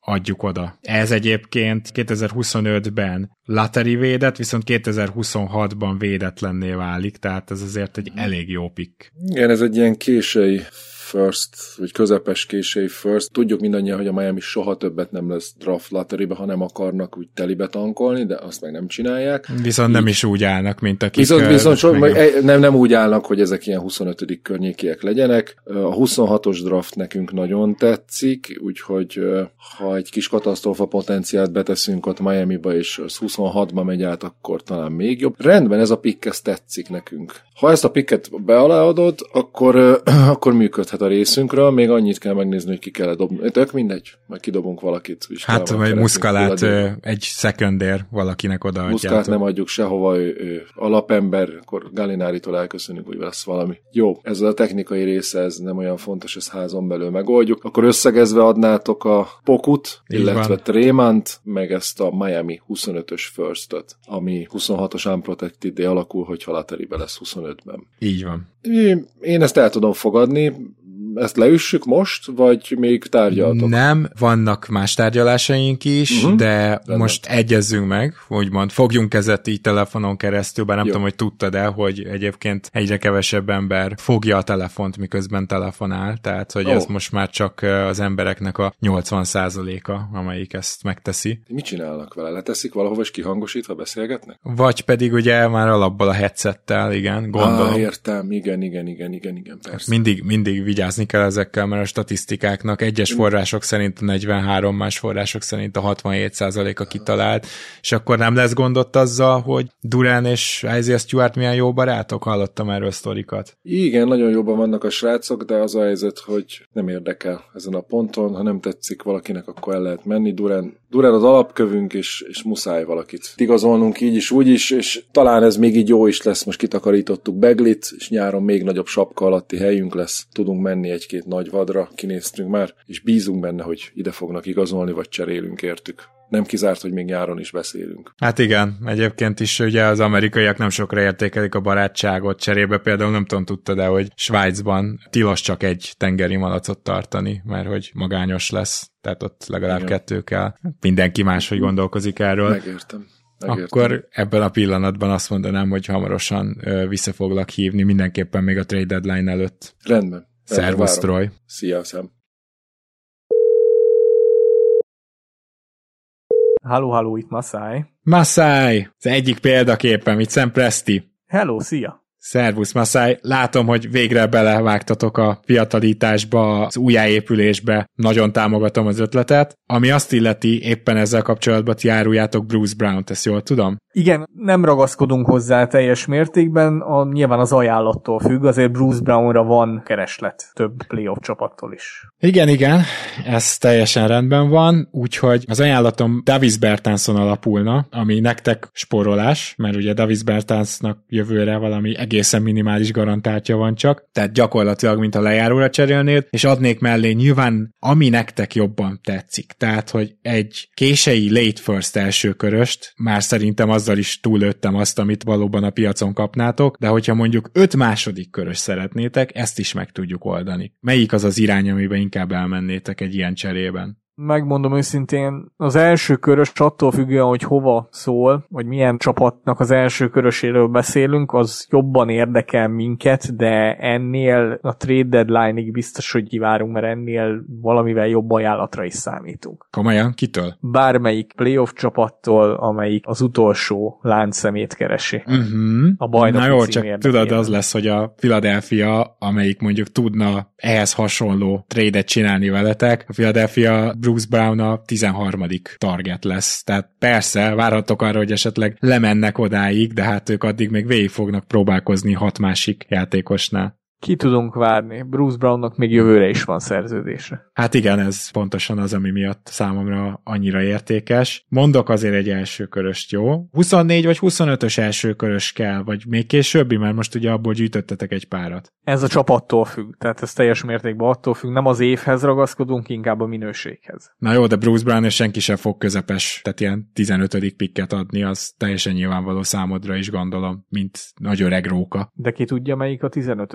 adjuk oda. Ez egyébként 2025-ben lottery védett, viszont 2026-ban védetlenné válik, tehát ez azért egy elég jó pick. Igen, ez egy ilyen késői first, vagy közepes késői first. Tudjuk mindannyian, hogy a Miami soha többet nem lesz draft lottery ha nem akarnak úgy telibe tankolni, de azt meg nem csinálják. Viszont Így. nem is úgy állnak, mint akik... Viszont, viszont so, meg... nem, nem úgy állnak, hogy ezek ilyen 25. környékiek legyenek. A 26-os draft nekünk nagyon tetszik, úgyhogy ha egy kis katasztrófa potenciált beteszünk ott Miami-ba, és az 26-ba megy át, akkor talán még jobb. Rendben, ez a pick, ez tetszik nekünk. Ha ezt a picket bealáadod, akkor, akkor működhet a részünkről, még annyit kell megnézni, hogy ki kell dobni. Tök mindegy, majd kidobunk valakit. Hát, vagy muszkalát egy szekundér valakinek oda Muszkát nem adjuk sehova, ő, ő alapember, akkor Galinárítól elköszönünk, hogy lesz valami. Jó, ez a technikai része, ez nem olyan fontos, ezt házon belül megoldjuk. Akkor összegezve adnátok a Pokut, Így illetve van. Trémant, meg ezt a Miami 25-ös first ami 26-os unprotected alakul, hogy halateribe lesz 25-ben. Így van. Én ezt el tudom fogadni, ezt leüssük most, vagy még tárgyaltok? Nem, vannak más tárgyalásaink is, uh-huh. de Rendben. most egyezzünk meg, úgymond fogjunk kezet így telefonon keresztül, bár nem Jó. tudom, hogy tudtad el, hogy egyébként egyre kevesebb ember fogja a telefont, miközben telefonál, tehát hogy oh. ez most már csak az embereknek a 80%-a, amelyik ezt megteszi. Mit csinálnak vele? Leteszik valahova és kihangosítva beszélgetnek? Vagy pedig ugye már alapból a headsettel, igen, gondolom. Ah, értem, igen, igen, igen, igen, igen, persze. Mindig, mindig vigyázni kell ezekkel, mert a statisztikáknak egyes források szerint a 43, más források szerint a 67% a kitalált, és akkor nem lesz gondot azzal, hogy Durán és Isaiah Stewart milyen jó barátok? Hallottam erről sztorikat. Igen, nagyon jobban vannak a srácok, de az a helyzet, hogy nem érdekel ezen a ponton, ha nem tetszik valakinek, akkor el lehet menni. Durán, Durán az alapkövünk, és, és muszáj valakit igazolnunk így is, úgy is, és talán ez még így jó is lesz, most kitakarítottuk Beglit, és nyáron még nagyobb sapka alatti helyünk lesz, tudunk menni egy-két nagy vadra, kinéztünk már, és bízunk benne, hogy ide fognak igazolni, vagy cserélünk értük nem kizárt, hogy még nyáron is beszélünk. Hát igen, egyébként is ugye az amerikaiak nem sokra értékelik a barátságot, cserébe például nem tudom, tudtad de hogy Svájcban tilos csak egy tengeri malacot tartani, mert hogy magányos lesz, tehát ott legalább igen. kettő kell. Mindenki máshogy gondolkozik erről. Megértem. Megértem. Akkor ebben a pillanatban azt mondanám, hogy hamarosan vissza foglak hívni, mindenképpen még a trade deadline előtt. Rendben. Szervusz, Troy. Szia, Sam. Halló, halló, itt Masai. Masai! Az egyik példaképem, itt Sam Presti. Hello, szia! Szervusz, Masai. Látom, hogy végre belevágtatok a fiatalításba, az újjáépülésbe. Nagyon támogatom az ötletet. Ami azt illeti, éppen ezzel kapcsolatban ti áruljátok Bruce Brown-t, ezt jól tudom? Igen, nem ragaszkodunk hozzá teljes mértékben, a, nyilván az ajánlattól függ, azért Bruce Brownra van kereslet több playoff csapattól is. Igen, igen, ez teljesen rendben van, úgyhogy az ajánlatom Davis Bertanson alapulna, ami nektek sporolás, mert ugye Davis Bertansnak jövőre valami egészen minimális garantáltja van csak, tehát gyakorlatilag, mint a lejáróra cserélnéd, és adnék mellé nyilván, ami nektek jobban tetszik. Tehát, hogy egy kései late first első köröst, már szerintem azzal is túlőttem azt, amit valóban a piacon kapnátok, de hogyha mondjuk öt második körös szeretnétek, ezt is meg tudjuk oldani. Melyik az az irány, amiben inkább elmennétek egy ilyen cserében? Megmondom őszintén, az első körös attól függően, hogy hova szól, vagy milyen csapatnak az első köröséről beszélünk, az jobban érdekel minket, de ennél a trade deadline-ig biztos, hogy kivárunk, mert ennél valamivel jobb ajánlatra is számítunk. Komolyan? Kitől? Bármelyik playoff csapattól, amelyik az utolsó láncszemét keresi. Uh-huh. A bajnoki Na jó, csak tudod, az lesz, hogy a Philadelphia, amelyik mondjuk tudna ehhez hasonló trade csinálni veletek, a Philadelphia Bruce Brown a 13. target lesz. Tehát persze, várhatok arra, hogy esetleg lemennek odáig, de hát ők addig még végig fognak próbálkozni hat másik játékosnál. Ki tudunk várni? Bruce Brownnak még jövőre is van szerződése. Hát igen, ez pontosan az, ami miatt számomra annyira értékes. Mondok azért egy első köröst, jó? 24 vagy 25-ös első körös kell, vagy még későbbi, mert most ugye abból gyűjtöttetek egy párat. Ez a csapattól függ, tehát ez teljes mértékben attól függ, nem az évhez ragaszkodunk, inkább a minőséghez. Na jó, de Bruce Brown és senki sem fog közepes, tehát ilyen 15. pikket adni, az teljesen nyilvánvaló számodra is gondolom, mint nagy öreg róka. De ki tudja, melyik a 15.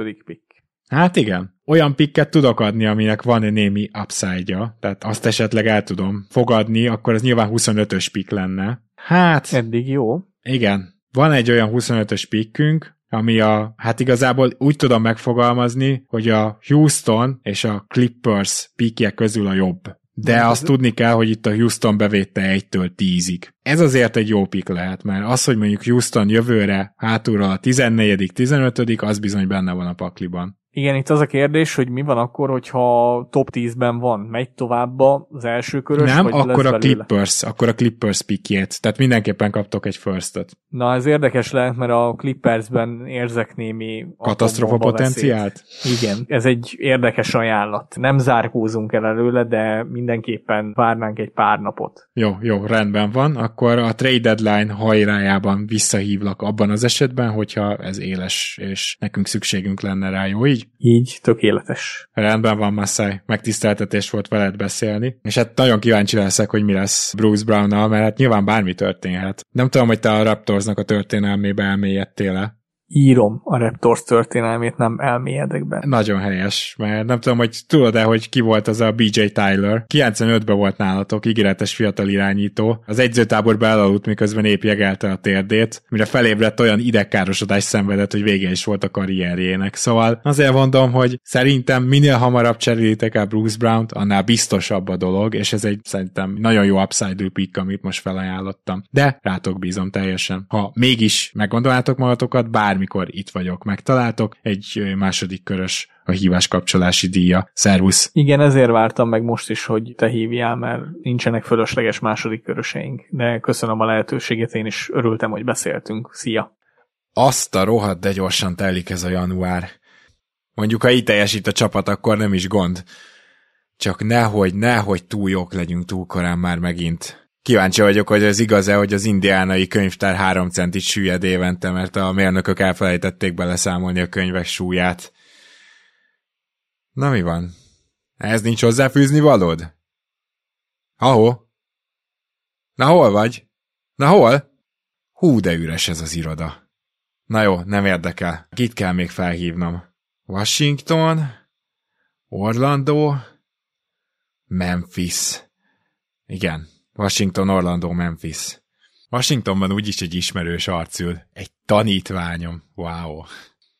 pick? Hát igen. Olyan pikket tudok adni, aminek van egy némi upside-ja, tehát azt esetleg el tudom fogadni, akkor ez nyilván 25-ös pick lenne. Hát... Eddig jó. Igen. Van egy olyan 25-ös pikkünk, ami a, hát igazából úgy tudom megfogalmazni, hogy a Houston és a Clippers pikje közül a jobb. De azt tudni kell, hogy itt a Houston bevétte 1-től 10-ig. Ez azért egy jó pik lehet, mert az, hogy mondjuk Houston jövőre hátulról a 14 15 az bizony benne van a pakliban. Igen, itt az a kérdés, hogy mi van akkor, hogyha top 10-ben van, megy tovább az első körös, Nem, vagy akkor a belőle? Clippers, akkor a Clippers pickjét, tehát mindenképpen kaptok egy firstot. Na, ez érdekes lehet, mert a Clippersben érzek némi Katasztrofa potenciált? veszélyt. Igen, ez egy érdekes ajánlat. Nem zárkózunk el előle, de mindenképpen várnánk egy pár napot. Jó, jó, rendben van. Akkor a trade deadline hajrájában visszahívlak abban az esetben, hogyha ez éles, és nekünk szükségünk lenne rá, jó így? Így, tökéletes. Rendben van, Massai. Megtiszteltetés volt veled beszélni. És hát nagyon kíváncsi leszek, hogy mi lesz Bruce Brown-nal, mert hát nyilván bármi történhet. Nem tudom, hogy te a Raptorsnak a történelmébe elmélyedtél-e. Írom a Raptors történelmét, nem elmélyedek be. Nagyon helyes, mert nem tudom, hogy tudod-e, hogy ki volt az a BJ Tyler. 95-ben volt nálatok, ígéretes fiatal irányító. Az egyzőtáborba elaludt, miközben épp jegelte a térdét, mire felébredt olyan idegkárosodás szenvedett, hogy vége is volt a karrierjének. Szóval azért mondom, hogy szerintem minél hamarabb cserélitek el Bruce Brown-t, annál biztosabb a dolog, és ez egy szerintem nagyon jó upside pick, amit most felajánlottam. De rátok bízom teljesen. Ha mégis meggondolnátok magatokat, bármikor itt vagyok, megtaláltok, egy második körös a hívás kapcsolási díja. Szervusz! Igen, ezért vártam meg most is, hogy te hívjál, mert nincsenek fölösleges második köröseink. De köszönöm a lehetőséget, én is örültem, hogy beszéltünk. Szia! Azt a rohadt, de gyorsan telik ez a január. Mondjuk, ha így teljesít a csapat, akkor nem is gond. Csak nehogy, nehogy túl jók legyünk túl korán már megint. Kíváncsi vagyok, hogy ez igaz-e, hogy az indiánai könyvtár három centit süllyed évente, mert a mérnökök elfelejtették beleszámolni a könyvek súlyát. Na mi van? Ez nincs hozzáfűzni valód? Ahó? Na hol vagy? Na hol? Hú, de üres ez az iroda. Na jó, nem érdekel. Kit kell még felhívnom? Washington? Orlando? Memphis. Igen, Washington, Orlando, Memphis. Washingtonban úgyis egy ismerős arc ül. Egy tanítványom. Wow.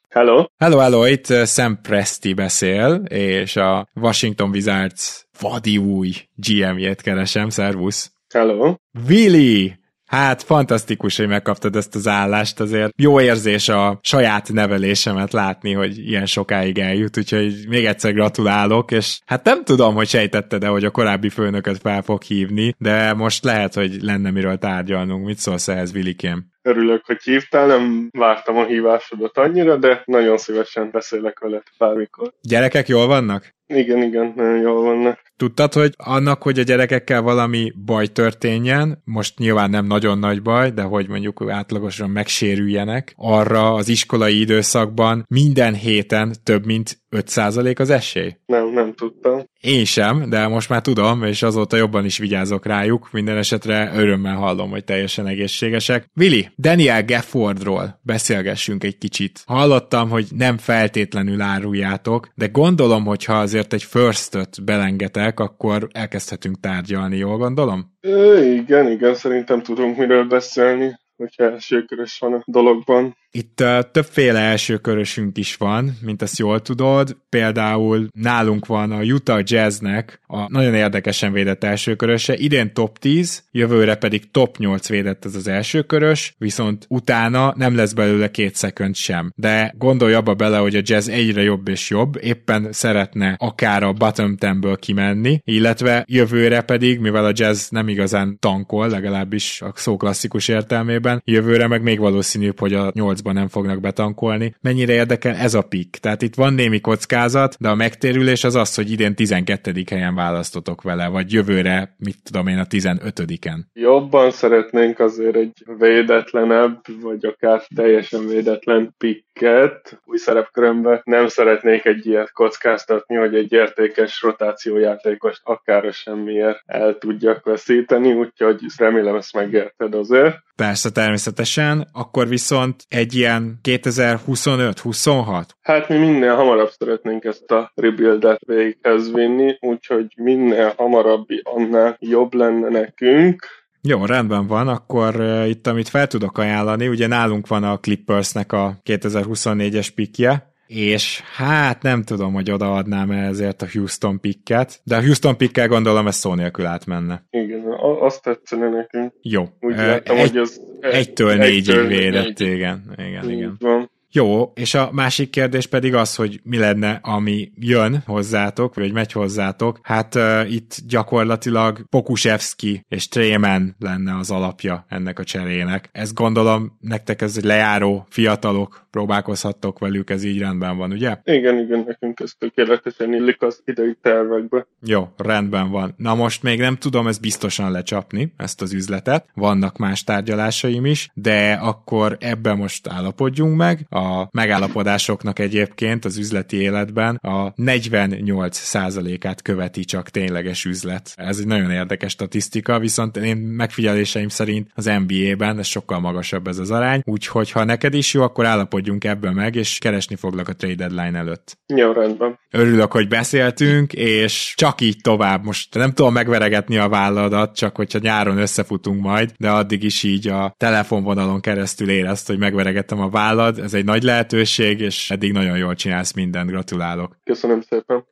Hello? Hello, hello, itt uh, Sam Presti beszél, és a Washington Wizards vadi új GM-jét keresem. Szervusz. Hello? Willy! Hát fantasztikus, hogy megkaptad ezt az állást, azért jó érzés a saját nevelésemet látni, hogy ilyen sokáig eljut, úgyhogy még egyszer gratulálok, és hát nem tudom, hogy sejtetted de hogy a korábbi főnököt fel fog hívni, de most lehet, hogy lenne miről tárgyalnunk. Mit szólsz ehhez, Willikém? Örülök, hogy hívtál, nem vártam a hívásodat annyira, de nagyon szívesen beszélek veled bármikor. Gyerekek jól vannak? Igen, igen, nagyon jól vannak. Tudtad, hogy annak, hogy a gyerekekkel valami baj történjen, most nyilván nem nagyon nagy baj, de hogy mondjuk átlagosan megsérüljenek, arra az iskolai időszakban minden héten több mint 5% az esély? Nem, nem tudtam. Én sem, de most már tudom, és azóta jobban is vigyázok rájuk. Minden esetre örömmel hallom, hogy teljesen egészségesek. Willy, Daniel Gaffordról beszélgessünk egy kicsit. Hallottam, hogy nem feltétlenül áruljátok, de gondolom, hogy ha azért egy firstöt belengetek, akkor elkezdhetünk tárgyalni, jól gondolom? Ö, igen, igen, szerintem tudunk miről beszélni, hogyha elsőkörös van a dologban. Itt uh, többféle elsőkörösünk is van, mint azt jól tudod. Például nálunk van a Utah Jazznek a nagyon érdekesen védett elsőköröse. Idén top 10, jövőre pedig top 8 védett ez az elsőkörös, viszont utána nem lesz belőle két szekund sem. De gondolj abba bele, hogy a Jazz egyre jobb és jobb, éppen szeretne akár a bottom 10 kimenni, illetve jövőre pedig, mivel a Jazz nem igazán tankol, legalábbis a szó klasszikus értelmében, jövőre meg még valószínűbb, hogy a 8 20 nem fognak betankolni. Mennyire érdekel ez a pick? Tehát itt van némi kockázat, de a megtérülés az az, hogy idén 12. helyen választotok vele, vagy jövőre, mit tudom én, a 15-en. Jobban szeretnénk azért egy védetlenebb, vagy akár teljesen védetlen picket új szerepkörömbe. Nem szeretnék egy ilyet kockáztatni, hogy egy értékes rotációjátékost akár semmiért el tudjak veszíteni, úgyhogy remélem ezt megérted azért. Persze, természetesen. Akkor viszont egy ilyen 2025-26? Hát mi minél hamarabb szeretnénk ezt a rebuildet véghez vinni, úgyhogy minél hamarabbi annál jobb lenne nekünk. Jó, rendben van, akkor itt amit fel tudok ajánlani, ugye nálunk van a Clippersnek a 2024-es pikje, és hát nem tudom, hogy odaadnám -e ezért a Houston picket, de a Houston pickkel gondolom ez szó nélkül átmenne. Igen, azt tetszene nekünk. Jó. Úgy látom, egy, hogy az egytől négyig védett, igen. igen, igen. Van. Jó, és a másik kérdés pedig az, hogy mi lenne, ami jön hozzátok, vagy megy hozzátok. Hát uh, itt gyakorlatilag Pokusevski és Trémen lenne az alapja ennek a cserének. Ez gondolom, nektek ez egy lejáró fiatalok, próbálkozhattok velük, ez így rendben van, ugye? Igen, igen, nekünk ez tökéletesen illik az idei tervekbe. Jó, rendben van. Na most még nem tudom ezt biztosan lecsapni, ezt az üzletet. Vannak más tárgyalásaim is, de akkor ebben most állapodjunk meg. A megállapodásoknak egyébként az üzleti életben a 48%-át követi csak tényleges üzlet. Ez egy nagyon érdekes statisztika, viszont én megfigyeléseim szerint az NBA-ben ez sokkal magasabb ez az arány, úgyhogy ha neked is jó, akkor állapodjunk ebben meg, és keresni foglak a trade deadline előtt. Jó, rendben. Örülök, hogy beszéltünk, és csak így tovább. Most nem tudom megveregetni a válladat, csak hogyha nyáron összefutunk majd, de addig is így a telefonvonalon keresztül érezt, hogy megveregettem a vállad. Ez egy nagy lehetőség, és eddig nagyon jól csinálsz mindent. Gratulálok. Köszönöm szépen.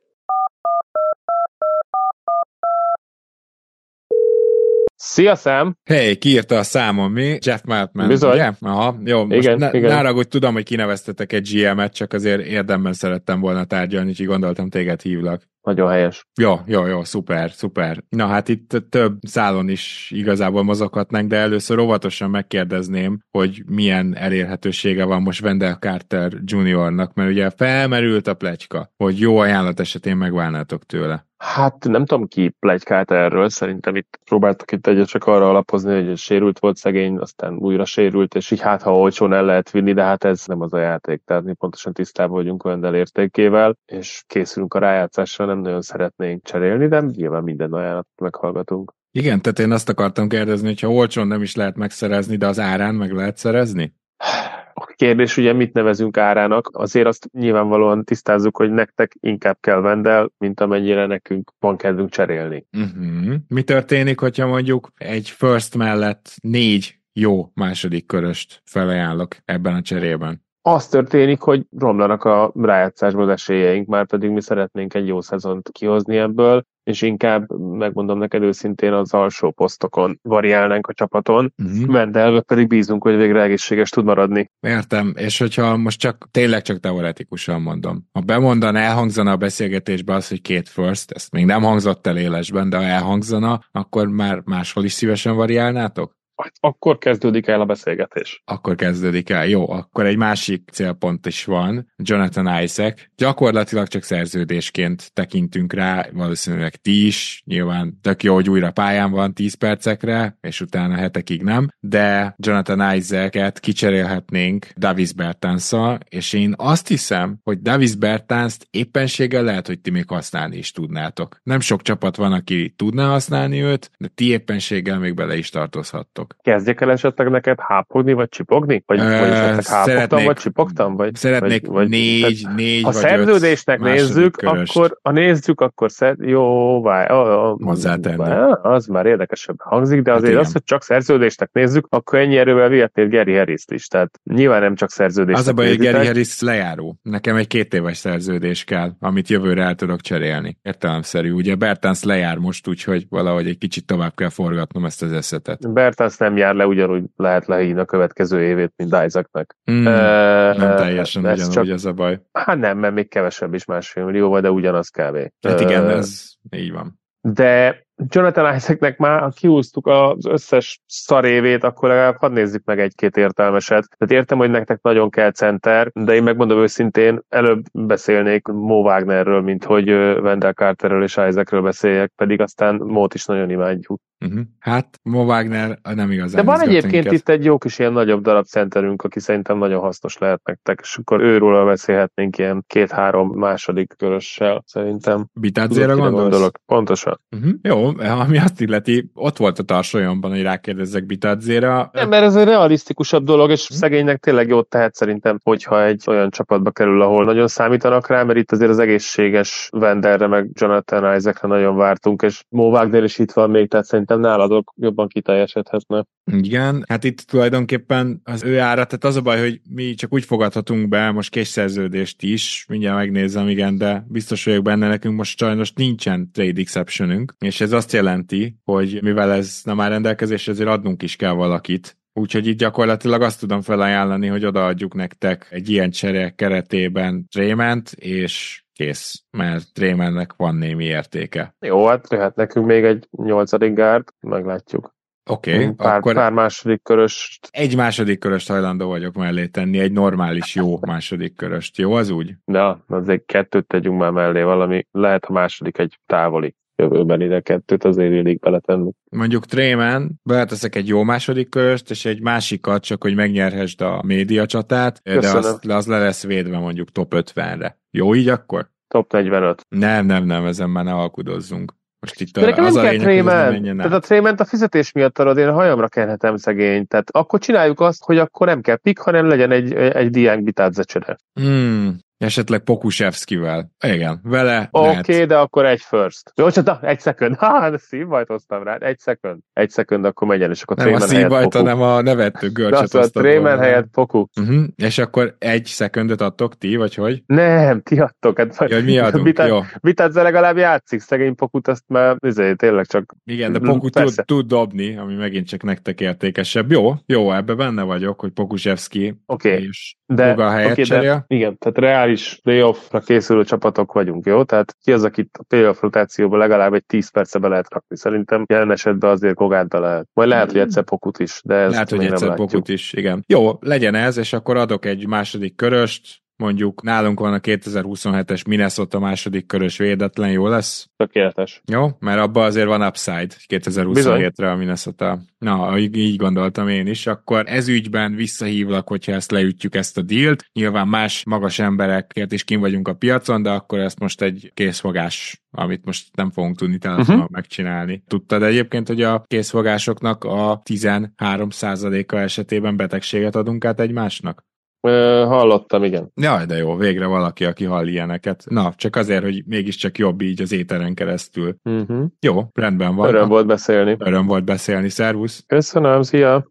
Szia, Sam! Hey, ki írta a számom, mi? Jeff Maltman, Bizony. ugye? Aha, jó, most Igen, ne, igen. nára, hogy tudom, hogy kineveztetek egy GM-et, csak azért érdemben szerettem volna tárgyalni, úgyhogy gondoltam téged hívlak. Nagyon helyes. Jó, jó, jó, szuper, szuper. Na hát itt több szálon is igazából mozoghatnánk, de először óvatosan megkérdezném, hogy milyen elérhetősége van most Wendell Carter Juniornak, mert ugye felmerült a pletyka, hogy jó ajánlat esetén megválnátok tőle. Hát nem tudom ki plegykált erről, szerintem itt próbáltak itt egyet csak arra alapozni, hogy sérült volt szegény, aztán újra sérült, és így hát ha olcsón el lehet vinni, de hát ez nem az a játék, tehát mi pontosan tisztában vagyunk Wendell értékével, és készülünk a rájátszásra, nem nagyon szeretnénk cserélni, de nyilván minden ajánlatot meghallgatunk. Igen, tehát én azt akartam kérdezni, hogy ha olcsón nem is lehet megszerezni, de az árán meg lehet szerezni? Kérdés ugye mit nevezünk árának, azért azt nyilvánvalóan tisztázzuk, hogy nektek inkább kell vendel, mint amennyire nekünk van kedvünk cserélni. Uh-huh. Mi történik, hogyha mondjuk egy first mellett négy jó második köröst felajánlok ebben a cserében? Az történik, hogy romlanak a rájátszásból az esélyeink, már pedig mi szeretnénk egy jó szezont kihozni ebből, és inkább, megmondom neked őszintén, az alsó posztokon variálnánk a csapaton, Mhm. Mendelbe pedig bízunk, hogy végre egészséges tud maradni. Értem, és hogyha most csak tényleg csak teoretikusan mondom, ha bemondan, elhangzana a beszélgetésbe az, hogy két first, ezt még nem hangzott el élesben, de ha elhangzana, akkor már máshol is szívesen variálnátok? Hát Akkor kezdődik el a beszélgetés. Akkor kezdődik el. Jó, akkor egy másik célpont is van. Jonathan Isaac. Gyakorlatilag csak szerződésként tekintünk rá, valószínűleg ti is. Nyilván tök jó, hogy újra pályán van 10 percekre, és utána hetekig nem. De Jonathan Isaac-et kicserélhetnénk Davis Bertanszal, és én azt hiszem, hogy Davis Bertanszt éppenséggel lehet, hogy ti még használni is tudnátok. Nem sok csapat van, aki tudná használni őt, de ti éppenséggel még bele is tartozhattok. Választok. Kezdjek el esetleg neked hápogni, vagy csipogni? Vagy, Ö, vagy hápogtam, vagy csipogtam? Vagy, Szeretnék vagy, négy, tehát, négy Ha vagy szerződésnek nézzük, köröst. akkor ha nézzük, akkor szer... jó, várj, a, a, Hozzátenni. Az már érdekesebb hangzik, de Hát azért igen. az, hogy csak szerződésnek nézzük, akkor ennyi erővel vihetnél Gary harris is. Tehát nyilván nem csak szerződésnek Az a baj, hogy. Gary Harris lejáró. Nekem egy két éves szerződés kell, amit jövőre el tudok cserélni. Értelemszerű. Ugye Bertans lejár most, úgyhogy valahogy egy kicsit tovább kell forgatnom ezt az eszetet. Bertans nem jár le, ugyanúgy lehet lehívni a következő évét, mint Isaacnak. Mm, Ö, nem teljesen ez ugyanúgy az a baj. Hát nem, mert még kevesebb is másfél millióval, de ugyanaz kb. Hát igen, Ö, ez így van. De Jonathan Isaacnek már, ha kiúztuk az összes szarévét, akkor legalább hadd nézzük meg egy-két értelmeset. Tehát értem, hogy nektek nagyon kell center, de én megmondom őszintén, előbb beszélnék Mo Wagnerről, mint hogy Wendell Carterről és Isaacről beszéljek, pedig aztán Mót is nagyon imádjuk. Uh-huh. Hát Mo Wagner nem igazán De van egyébként itt egy jó kis ilyen nagyobb darab centerünk, aki szerintem nagyon hasznos lehet nektek, és akkor őről beszélhetnénk ilyen két-három második körössel, szerintem. Kire gondolsz? gondolok? Pontosan. Uh-huh. Jó, ami azt illeti, ott volt a tarsolyomban, hogy rákérdezzek Bitadzére. Nem, mert ez egy realisztikusabb dolog, és szegénynek tényleg jót tehet szerintem, hogyha egy olyan csapatba kerül, ahol nagyon számítanak rá, mert itt azért az egészséges Wenderre, meg Jonathan Isaacre nagyon vártunk, és Mo Wagner is itt van még, tehát szerintem náladok jobban kiteljesedhetne. Igen, hát itt tulajdonképpen az ő ára, tehát az a baj, hogy mi csak úgy fogadhatunk be most késszerződést is, mindjárt megnézem, igen, de biztos vagyok benne, nekünk most sajnos nincsen trade exceptionünk, és ez azt jelenti, hogy mivel ez nem áll rendelkezésre, ezért adnunk is kell valakit, Úgyhogy itt gyakorlatilag azt tudom felajánlani, hogy odaadjuk nektek egy ilyen csere keretében Trément, és kész, mert Trémennek van némi értéke. Jó, hát jöhet nekünk még egy nyolcadik gárd, meglátjuk. Oké, okay, pár, akkor pár második köröst. egy második köröst hajlandó vagyok mellé tenni, egy normális, jó második köröst. Jó az úgy? De azért kettőt tegyünk már mellé, valami, lehet a második egy távoli jövőben ide kettőt azért illik beletenni. Mondjuk Trémen, beleteszek egy jó második köröst, és egy másikat, csak hogy megnyerhessd a média csatát, de Köszönöm. az, az le lesz védve mondjuk top 50-re. Jó így akkor? Top 45. Nem, nem, nem, ezen már ne alkudozzunk. Most itt De nekem az nem a kell Trément. Tehát át. a Trément a fizetés miatt arad, én a hajamra kenhetem szegény. Tehát akkor csináljuk azt, hogy akkor nem kell pik, hanem legyen egy, egy Diánk Bitádze csere. Hmm, esetleg Pokusevskivel. Igen, vele Oké, lehet. okay, de akkor egy first. Jó, csak egy second. Ha, de szívbajt hoztam rá. Egy second. Egy second, akkor menjen, és akkor Nem a helyett szívbajt, hanem a nevettő De görcsöt azt a hoztad Trémen helyett Poku. Uh-huh. És akkor egy szekundot adtok ti, vagy hogy? Nem, ti adtok. Hát, Ja, hogy mi adunk, Bitá- jó. Bitádze legalább játszik, szegény Pokut, azt már izé, tényleg csak... Igen, de Poku tud, tud dobni, ami megint csak nektek értékesebb. Jó, jó, ebbe benne vagyok, hogy Pokusevski Oké, és de, Boga helyet oké, cserél. de igen, tehát reális playoffra készülő csapatok vagyunk, jó? Tehát ki az, akit a playoff rotációba legalább egy 10 perce be lehet rakni. Szerintem jelen esetben azért Gogát be lehet. Majd lehet, hogy egyszer Pokut is, de ezt Lehet, hogy egyszer. Pokut is, igen. Jó, legyen ez, és akkor adok egy második köröst, mondjuk nálunk van a 2027-es Minnesota második körös védetlen, jó lesz? Tökéletes. Jó, mert abban azért van upside 2027-re a Minnesota. Na, így, így gondoltam én is. Akkor ez ügyben visszahívlak, hogyha ezt leütjük ezt a dílt. Nyilván más magas emberekért is kim vagyunk a piacon, de akkor ezt most egy készfogás, amit most nem fogunk tudni telefonon Mhm. uh-huh. megcsinálni. Tudtad egyébként, hogy a készfogásoknak a 13%-a esetében betegséget adunk át egymásnak? Ö, hallottam, igen. Jaj, de jó, végre valaki, aki hall ilyeneket. Na, csak azért, hogy mégiscsak jobb így az éteren keresztül. Uh-huh. Jó, rendben van. Öröm volt beszélni. Öröm volt beszélni, szervusz. Köszönöm, szia!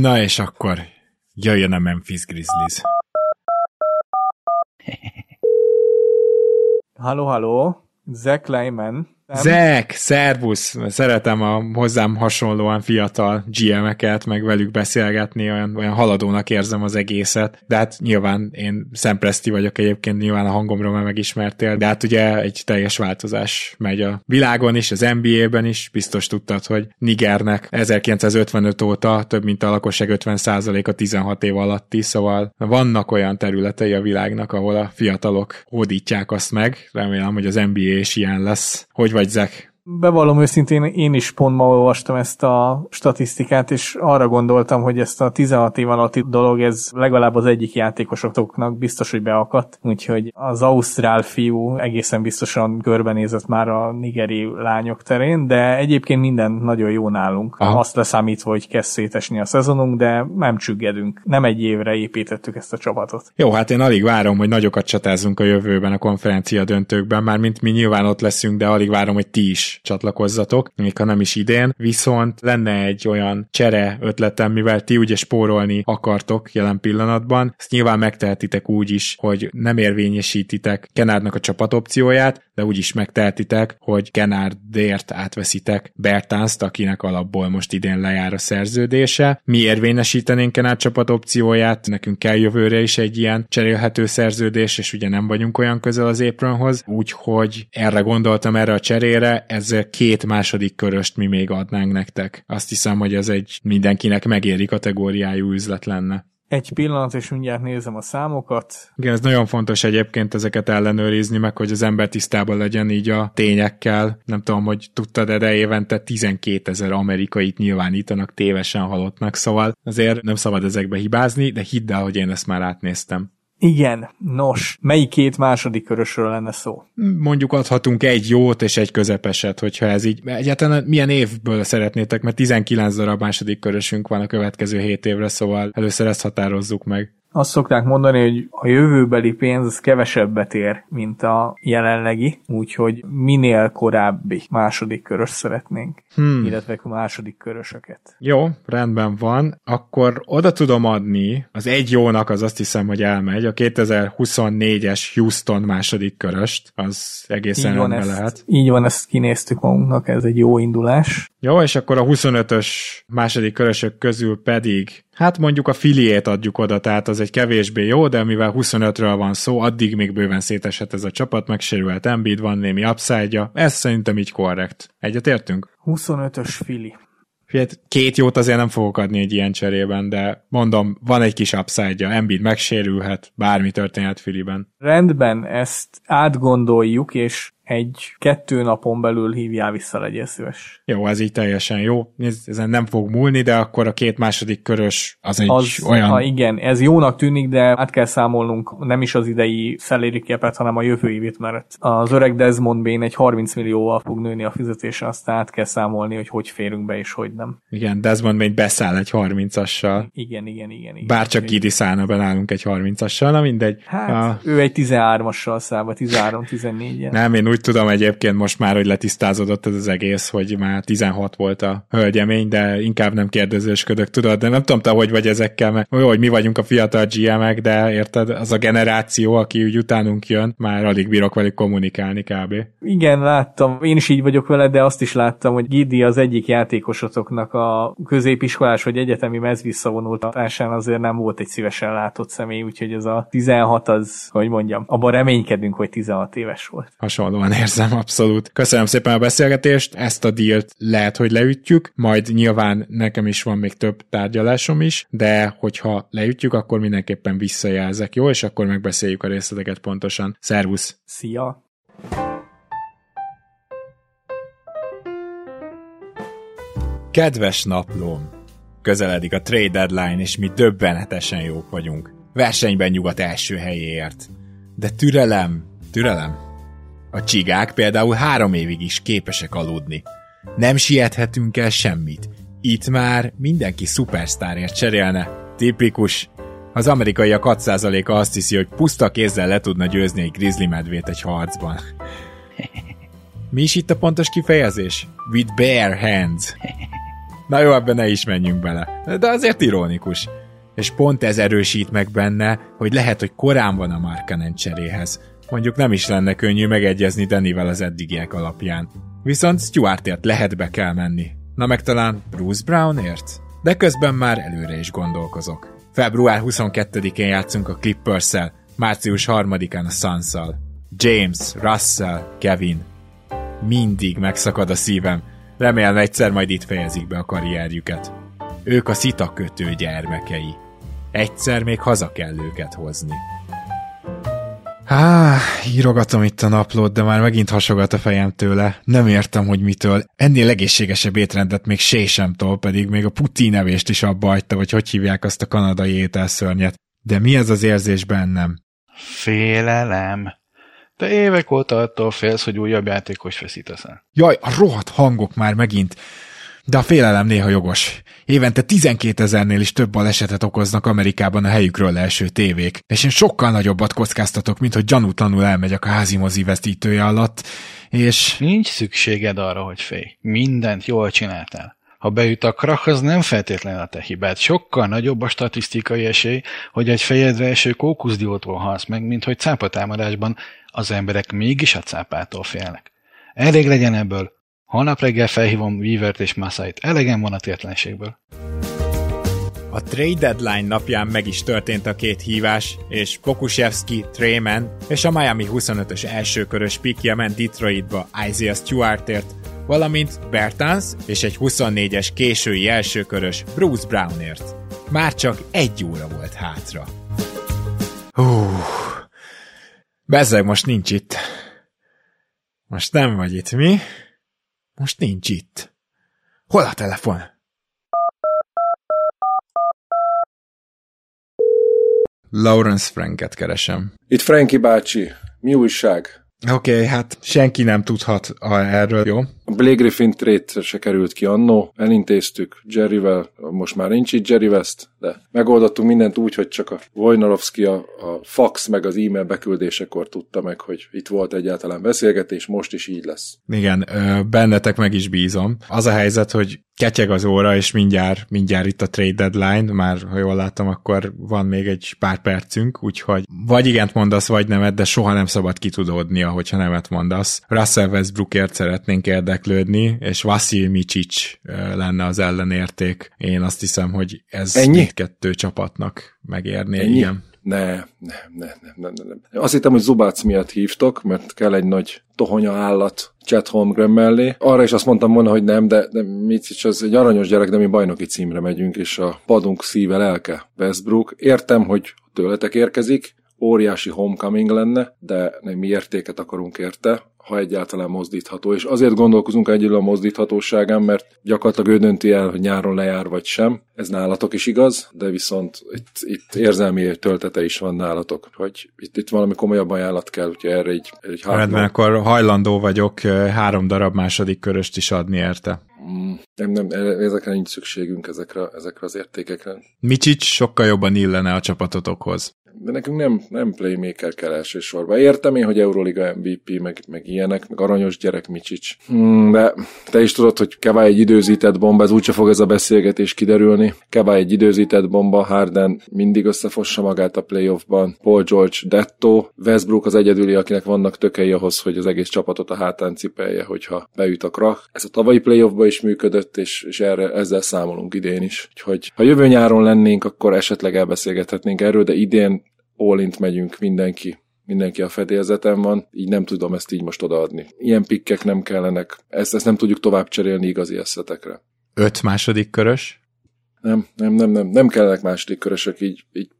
Na és akkor jöjjön a Memphis Grizzlies. Halló, halló, Zach Lyman. Zek, szervusz! Szeretem a hozzám hasonlóan fiatal GM-eket, meg velük beszélgetni, olyan, olyan haladónak érzem az egészet, de hát nyilván én szempreszti vagyok egyébként, nyilván a hangomról már megismertél, de hát ugye egy teljes változás megy a világon is, az NBA-ben is, biztos tudtad, hogy Nigernek 1955 óta több mint a lakosság 50%-a 16 év alatti, szóval vannak olyan területei a világnak, ahol a fiatalok hódítják azt meg, remélem, hogy az NBA is ilyen lesz. Hogy vagy, Zek? Bevallom őszintén, én is pont ma olvastam ezt a statisztikát, és arra gondoltam, hogy ezt a 16 év alatti dolog, ez legalább az egyik játékosoknak biztos, hogy beakadt, úgyhogy az ausztrál fiú egészen biztosan körbenézett már a nigeri lányok terén, de egyébként minden nagyon jó nálunk. Aha. Azt leszámítva, hogy kezd szétesni a szezonunk, de nem csüggedünk. Nem egy évre építettük ezt a csapatot. Jó, hát én alig várom, hogy nagyokat csatázunk a jövőben a konferencia döntőkben, már mint mi nyilván ott leszünk, de alig várom, hogy ti is csatlakozzatok, még ha nem is idén. Viszont lenne egy olyan csere ötletem, mivel ti ugye spórolni akartok jelen pillanatban, ezt nyilván megtehetitek úgy is, hogy nem érvényesítitek Kenárnak a csapatopcióját, de úgy is megtehetitek, hogy Kenárdért átveszitek Bertánzt, akinek alapból most idén lejár a szerződése. Mi érvényesítenénk Kenár csapatopcióját, nekünk kell jövőre is egy ilyen cserélhető szerződés, és ugye nem vagyunk olyan közel az Apronhoz, úgyhogy erre gondoltam erre a cserére, ezzel két második köröst mi még adnánk nektek. Azt hiszem, hogy ez egy mindenkinek megéri kategóriájú üzlet lenne. Egy pillanat, és mindjárt nézem a számokat. Igen, ez nagyon fontos egyébként ezeket ellenőrizni, meg hogy az ember tisztában legyen így a tényekkel. Nem tudom, hogy tudtad, de évente 12 ezer amerikait nyilvánítanak tévesen halottnak, szóval azért nem szabad ezekbe hibázni, de hidd el, hogy én ezt már átnéztem. Igen, nos, melyik két második körösről lenne szó? Mondjuk adhatunk egy jót és egy közepeset, hogyha ez így. Egyáltalán milyen évből szeretnétek, mert 19 darab második körösünk van a következő 7 évre, szóval először ezt határozzuk meg azt szokták mondani, hogy a jövőbeli pénz az kevesebbet ér, mint a jelenlegi, úgyhogy minél korábbi második körös szeretnénk, hmm. illetve a második körösöket. Jó, rendben van. Akkor oda tudom adni, az egy jónak az azt hiszem, hogy elmegy, a 2024-es Houston második köröst, az egészen így ezt, lehet. Így van, ezt kinéztük magunknak, ez egy jó indulás. Jó, és akkor a 25-ös második körösök közül pedig Hát mondjuk a filiét adjuk oda, tehát az egy kevésbé jó, de mivel 25-ről van szó, addig még bőven szétesett ez a csapat, megsérült Embiid, van némi upside ez szerintem így korrekt. Egyetértünk? 25-ös fili. Két jót azért nem fogok adni egy ilyen cserében, de mondom, van egy kis upside-ja, Embiid megsérülhet, bármi történhet Filiben. Rendben, ezt átgondoljuk, és egy kettő napon belül hívjál vissza, legyél szíves. Jó, ez így teljesen jó. Ezen nem fog múlni, de akkor a két második körös az egy az, olyan... Ha igen, ez jónak tűnik, de át kell számolnunk nem is az idei szeléri képet, hanem a jövő évét, mert az öreg Desmond Bain egy 30 millióval fog nőni a fizetése, aztán át kell számolni, hogy hogy férünk be és hogy nem. Igen, Desmond Bain beszáll egy 30-assal. Igen, igen, igen. igen Bár csak Gidi szállna be nálunk egy 30-assal, na mindegy. Hát, a... ő egy 13-assal száll, vagy 13-14-en. Nem, én úgy úgy tudom egyébként most már, hogy letisztázódott ez az egész, hogy már 16 volt a hölgyemény, de inkább nem kérdezősködök, tudod, de nem tudom te, hogy vagy ezekkel, mert jó, hogy mi vagyunk a fiatal GM-ek, de érted, az a generáció, aki úgy utánunk jön, már alig bírok velük kommunikálni kb. Igen, láttam, én is így vagyok vele, de azt is láttam, hogy Gidi az egyik játékosotoknak a középiskolás vagy egyetemi mez visszavonultatásán azért nem volt egy szívesen látott személy, úgyhogy ez a 16 az, hogy mondjam, abban reménykedünk, hogy 16 éves volt. Hasonlóan jobban érzem, abszolút. Köszönöm szépen a beszélgetést, ezt a dílt lehet, hogy leütjük, majd nyilván nekem is van még több tárgyalásom is, de hogyha leütjük, akkor mindenképpen visszajelzek, jó? És akkor megbeszéljük a részleteket pontosan. Szervusz! Szia! Kedves naplóm! Közeledik a trade deadline, és mi döbbenetesen jók vagyunk. Versenyben nyugat első helyéért. De türelem, türelem, a csigák például három évig is képesek aludni. Nem siethetünk el semmit. Itt már mindenki szupersztárért cserélne. Tipikus. Az amerikaiak 6%-a azt hiszi, hogy puszta kézzel le tudna győzni egy grizzly medvét egy harcban. Mi is itt a pontos kifejezés? With bare hands. Na jó, ebben ne is menjünk bele. De azért ironikus. És pont ez erősít meg benne, hogy lehet, hogy korán van a Markanen cseréhez. Mondjuk nem is lenne könnyű megegyezni Danivel az eddigiek alapján. Viszont Stuartért lehet be kell menni. Na meg talán Bruce Brownért? De közben már előre is gondolkozok. Február 22-én játszunk a clippers március 3-án a suns James, Russell, Kevin. Mindig megszakad a szívem. Remélem egyszer majd itt fejezik be a karrierjüket. Ők a szita kötő gyermekei. Egyszer még haza kell őket hozni. Há, írogatom itt a naplót, de már megint hasogat a fejem tőle. Nem értem, hogy mitől. Ennél egészségesebb étrendet még sé sem tol, pedig még a Putin nevést is abba hagyta, vagy hogy hívják azt a kanadai ételszörnyet. De mi ez az érzés bennem? Félelem. Te évek óta attól félsz, hogy újabb játékos veszítesz el. Jaj, a rohadt hangok már megint. De a félelem néha jogos. Évente 12 ezernél is több balesetet okoznak Amerikában a helyükről leeső tévék, és én sokkal nagyobbat kockáztatok, mint hogy gyanútlanul elmegyek a házi mozi veszítője alatt, és... Nincs szükséged arra, hogy félj. Mindent jól csináltál. Ha beüt a krach, az nem feltétlenül a te hibád. Sokkal nagyobb a statisztikai esély, hogy egy fejedre eső kókuszdiótól halsz meg, mint hogy cápatámadásban az emberek mégis a cápától félnek. Elég legyen ebből. Holnap reggel felhívom Weavert és Masait. Elegem van a tétlenségből. A trade deadline napján meg is történt a két hívás, és Pokushevski, Trayman és a Miami 25-ös elsőkörös pikje ment Detroitba Isaiah Stewartért, valamint Bertans és egy 24-es késői elsőkörös Bruce Brownért. Már csak egy óra volt hátra. Hú, Bezzeg most nincs itt. Most nem vagy itt, mi? Most nincs itt. Hol a telefon? Lawrence Franket keresem. Itt Frankie bácsi. Mi újság? Oké, okay, hát senki nem tudhat erről, jó? Blake Griffin trade se került ki annó, elintéztük Jerryvel, most már nincs itt Jerry West, de megoldottunk mindent úgy, hogy csak a Wojnarowski a, a fax meg az e-mail beküldésekor tudta meg, hogy itt volt egyáltalán beszélgetés, most is így lesz. Igen, bennetek meg is bízom. Az a helyzet, hogy ketyeg az óra, és mindjárt, mindjárt itt a trade deadline, már ha jól látom, akkor van még egy pár percünk, úgyhogy vagy igent mondasz, vagy nemet, de soha nem szabad kitudódnia, hogyha nemet mondasz. Russell Westbrookért szeretnénk érdeklődni, és Vasil Micsics lenne az ellenérték. Én azt hiszem, hogy ez Ennyi? kettő csapatnak megérné. Ennyi? Igen. Ne, ne, ne, ne, ne, ne, ne. Azt hittem, hogy Zubác miatt hívtok, mert kell egy nagy tohonya állat Chet Holmgren mellé. Arra is azt mondtam volna, hogy nem, de, de Micic az egy aranyos gyerek, de mi bajnoki címre megyünk, és a padunk szíve lelke Westbrook. Értem, hogy tőletek érkezik, óriási homecoming lenne, de nem mi értéket akarunk érte, ha egyáltalán mozdítható. És azért gondolkozunk egyedül a mozdíthatóságán, mert gyakorlatilag ő dönti el, hogy nyáron lejár vagy sem. Ez nálatok is igaz, de viszont itt, itt érzelmi töltete is van nálatok, hogy itt, itt valami komolyabb ajánlat kell, hogy erre egy, egy Rendben, akkor hajlandó vagyok három darab második köröst is adni érte. Mm, nem, nem, ezekre nincs szükségünk, ezekre, ezekre az értékekre. Micsics sokkal jobban illene a csapatotokhoz de nekünk nem, nem playmaker kell elsősorban. Értem én, hogy Euroliga MVP, meg, meg ilyenek, meg aranyos gyerek Micsics. Hmm, de te is tudod, hogy Kevá egy időzített bomba, ez úgyse fog ez a beszélgetés kiderülni. Kevá egy időzített bomba, Harden mindig összefossa magát a playoffban. Paul George Detto, Westbrook az egyedüli, akinek vannak tökei ahhoz, hogy az egész csapatot a hátán cipelje, hogyha beüt a krach. Ez a tavalyi playoffban is működött, és, és erre, ezzel számolunk idén is. Úgyhogy ha jövő nyáron lennénk, akkor esetleg elbeszélgethetnénk erről, de idén all megyünk mindenki mindenki a fedélzeten van, így nem tudom ezt így most odaadni. Ilyen pikkek nem kellenek, ezt, ezt nem tudjuk tovább cserélni igazi eszetekre. Öt második körös? Nem, nem, nem, nem, nem kellenek második körösök, így, így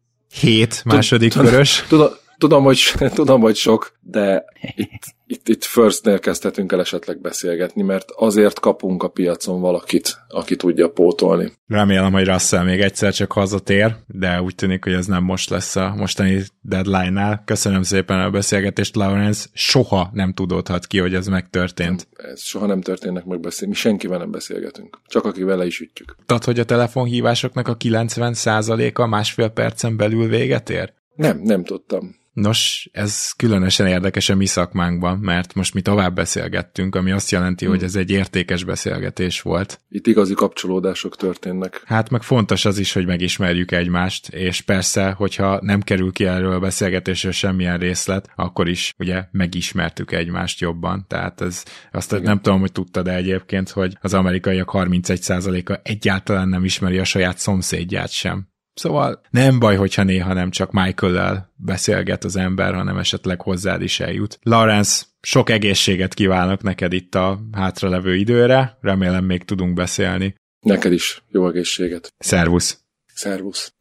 Hét második Tud, körös? Tudom, tudom, hogy, tudom, hogy sok, de itt, itt, itt firstnél kezdhetünk el esetleg beszélgetni, mert azért kapunk a piacon valakit, aki tudja pótolni. Remélem, hogy Russell még egyszer csak hazatér, de úgy tűnik, hogy ez nem most lesz a mostani deadline-nál. Köszönöm szépen a beszélgetést, Lawrence. Soha nem tudódhat ki, hogy ez megtörtént. Nem, ez soha nem történnek megbeszélni. Mi senkivel nem beszélgetünk. Csak aki vele is ütjük. Tudod, hogy a telefonhívásoknak a 90%-a másfél percen belül véget ér? Nem, nem tudtam. Nos, ez különösen érdekes a mi szakmánkban, mert most mi tovább beszélgettünk, ami azt jelenti, hmm. hogy ez egy értékes beszélgetés volt. Itt igazi kapcsolódások történnek. Hát meg fontos az is, hogy megismerjük egymást, és persze, hogyha nem kerül ki erről a beszélgetésről semmilyen részlet, akkor is ugye megismertük egymást jobban. Tehát ez azt Igen. nem tudom, hogy tudtad de egyébként, hogy az amerikaiak 31%-a egyáltalán nem ismeri a saját szomszédját sem. Szóval nem baj, hogyha néha nem csak Michael-lel beszélget az ember, hanem esetleg hozzád is eljut. Lawrence, sok egészséget kívánok neked itt a hátralevő időre, remélem még tudunk beszélni. Neked is jó egészséget. Szervusz. Szervusz.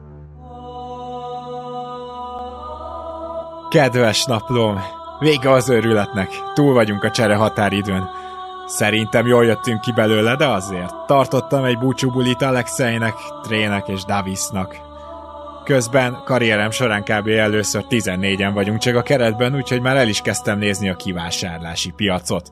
Kedves naplóm, vége az őrületnek. Túl vagyunk a csere határidőn. Szerintem jól jöttünk ki belőle, de azért. Tartottam egy búcsúbulit Alexeinek, Trének és Davisnak. Közben karrierem során kb. először 14-en vagyunk csak a keretben, úgyhogy már el is kezdtem nézni a kivásárlási piacot.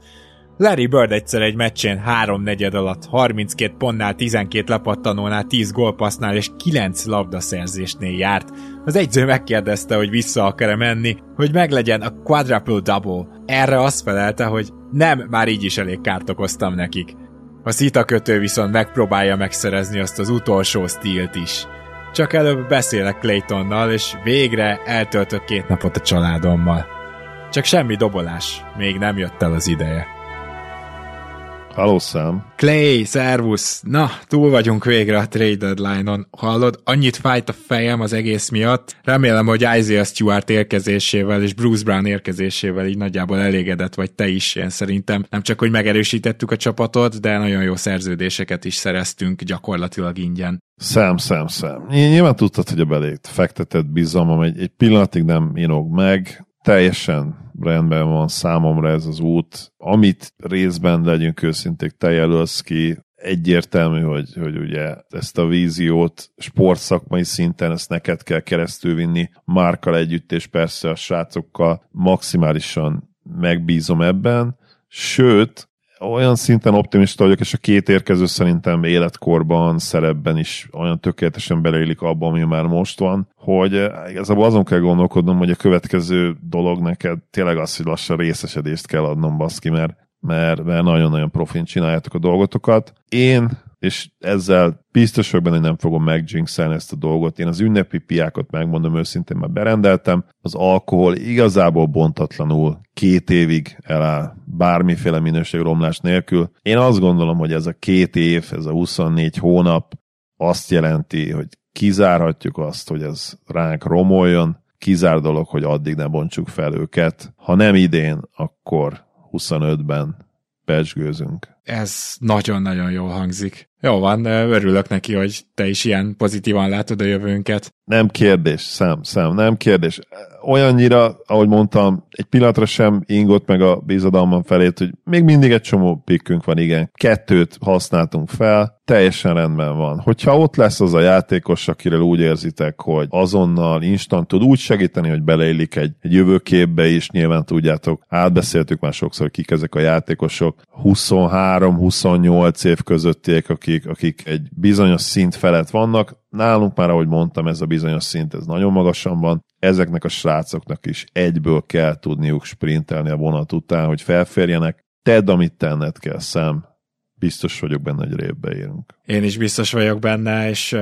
Larry Bird egyszer egy meccsén három negyed alatt 32 pontnál, 12 lepattanónál, 10 gólpassznál és 9 labdaszerzésnél járt. Az egyző megkérdezte, hogy vissza akar-e menni, hogy meglegyen a quadruple double. Erre azt felelte, hogy nem, már így is elég kárt okoztam nekik. A szita kötő viszont megpróbálja megszerezni azt az utolsó stílt is. Csak előbb beszélek Claytonnal, és végre eltöltök két napot a családommal. Csak semmi dobolás, még nem jött el az ideje. Halló, Sam. Clay, szervusz! Na, túl vagyunk végre a trade deadline-on. Hallod, annyit fájt a fejem az egész miatt. Remélem, hogy Isaiah Stewart érkezésével és Bruce Brown érkezésével így nagyjából elégedett vagy te is, én szerintem. Nem csak, hogy megerősítettük a csapatot, de nagyon jó szerződéseket is szereztünk gyakorlatilag ingyen. Szem, szem, szem. Nyilván tudtad, hogy a belét fektetett bizalmam egy, egy pillanatig nem inog meg, teljesen rendben van számomra ez az út. Amit részben legyünk őszinték, te jelölsz ki, egyértelmű, hogy, hogy ugye ezt a víziót sportszakmai szinten ezt neked kell keresztül vinni, Márkal együtt, és persze a srácokkal maximálisan megbízom ebben, sőt, olyan szinten optimista vagyok, és a két érkező szerintem életkorban, szerepben is olyan tökéletesen beleillik abba, ami már most van, hogy eh, igazából azon kell gondolkodnom, hogy a következő dolog neked tényleg az, hogy lassan részesedést kell adnom, baszki, mert, mert, mert nagyon-nagyon profin csináljátok a dolgotokat. Én és ezzel biztos vagyok benne, hogy nem fogom megjinxelni ezt a dolgot. Én az ünnepi piákat megmondom őszintén, már berendeltem. Az alkohol igazából bontatlanul két évig eláll bármiféle minőségromlás nélkül. Én azt gondolom, hogy ez a két év, ez a 24 hónap azt jelenti, hogy kizárhatjuk azt, hogy ez ránk romoljon, kizár dolog, hogy addig ne bontsuk fel őket. Ha nem idén, akkor 25-ben pecsgőzünk. Ez nagyon-nagyon jól hangzik. Jó van, örülök neki, hogy te is ilyen pozitívan látod a jövőnket. Nem kérdés, szám, szám, nem kérdés. Olyannyira, ahogy mondtam, egy pillanatra sem ingott meg a bizadalmam felét, hogy még mindig egy csomó pikkünk van, igen. Kettőt használtunk fel, teljesen rendben van. Hogyha ott lesz az a játékos, akiről úgy érzitek, hogy azonnal instant tud úgy segíteni, hogy beleillik egy, egy jövőképbe is, nyilván tudjátok, átbeszéltük már sokszor, kik ezek a játékosok, 23-28 év közöttiek, akik, akik egy bizonyos szint felett vannak, nálunk már, ahogy mondtam, ez a bizonyos szint, ez nagyon magasan van, ezeknek a srácoknak is egyből kell tudniuk sprintelni a vonat után, hogy felférjenek, tedd, amit tenned kell, szem, biztos vagyok benne, hogy révbe érünk. Én is biztos vagyok benne, és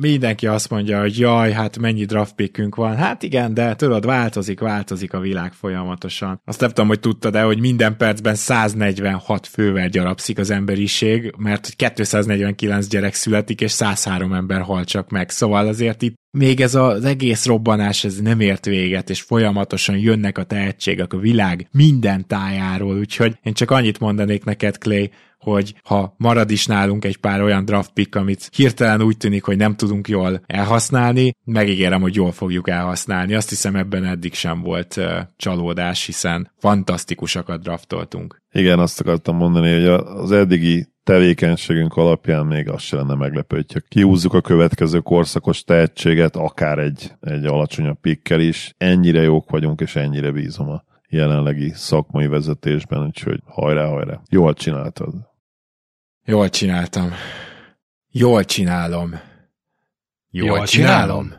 mindenki azt mondja, hogy jaj, hát mennyi draft pickünk van. Hát igen, de tudod, változik, változik a világ folyamatosan. Azt nem tudom, hogy tudtad de hogy minden percben 146 fővel gyarapszik az emberiség, mert 249 gyerek születik, és 103 ember hal csak meg. Szóval azért itt még ez az egész robbanás ez nem ért véget, és folyamatosan jönnek a tehetségek a világ minden tájáról, úgyhogy én csak annyit mondanék neked, Clay, hogy ha marad is nálunk egy pár olyan draft pick, amit hirtelen úgy tűnik, hogy nem tudunk jól elhasználni, megígérem, hogy jól fogjuk elhasználni. Azt hiszem ebben eddig sem volt uh, csalódás, hiszen fantasztikusakat draftoltunk. Igen, azt akartam mondani, hogy az eddigi tevékenységünk alapján még az se lenne meglepő, hogyha kihúzzuk a következő korszakos tehetséget, akár egy, egy alacsonyabb pikkel is. Ennyire jók vagyunk, és ennyire bízom a jelenlegi szakmai vezetésben, úgyhogy hajrá, hajrá. Jól csináltad. Jól csináltam. Jól csinálom. Jól, Jól csinálom. csinálom.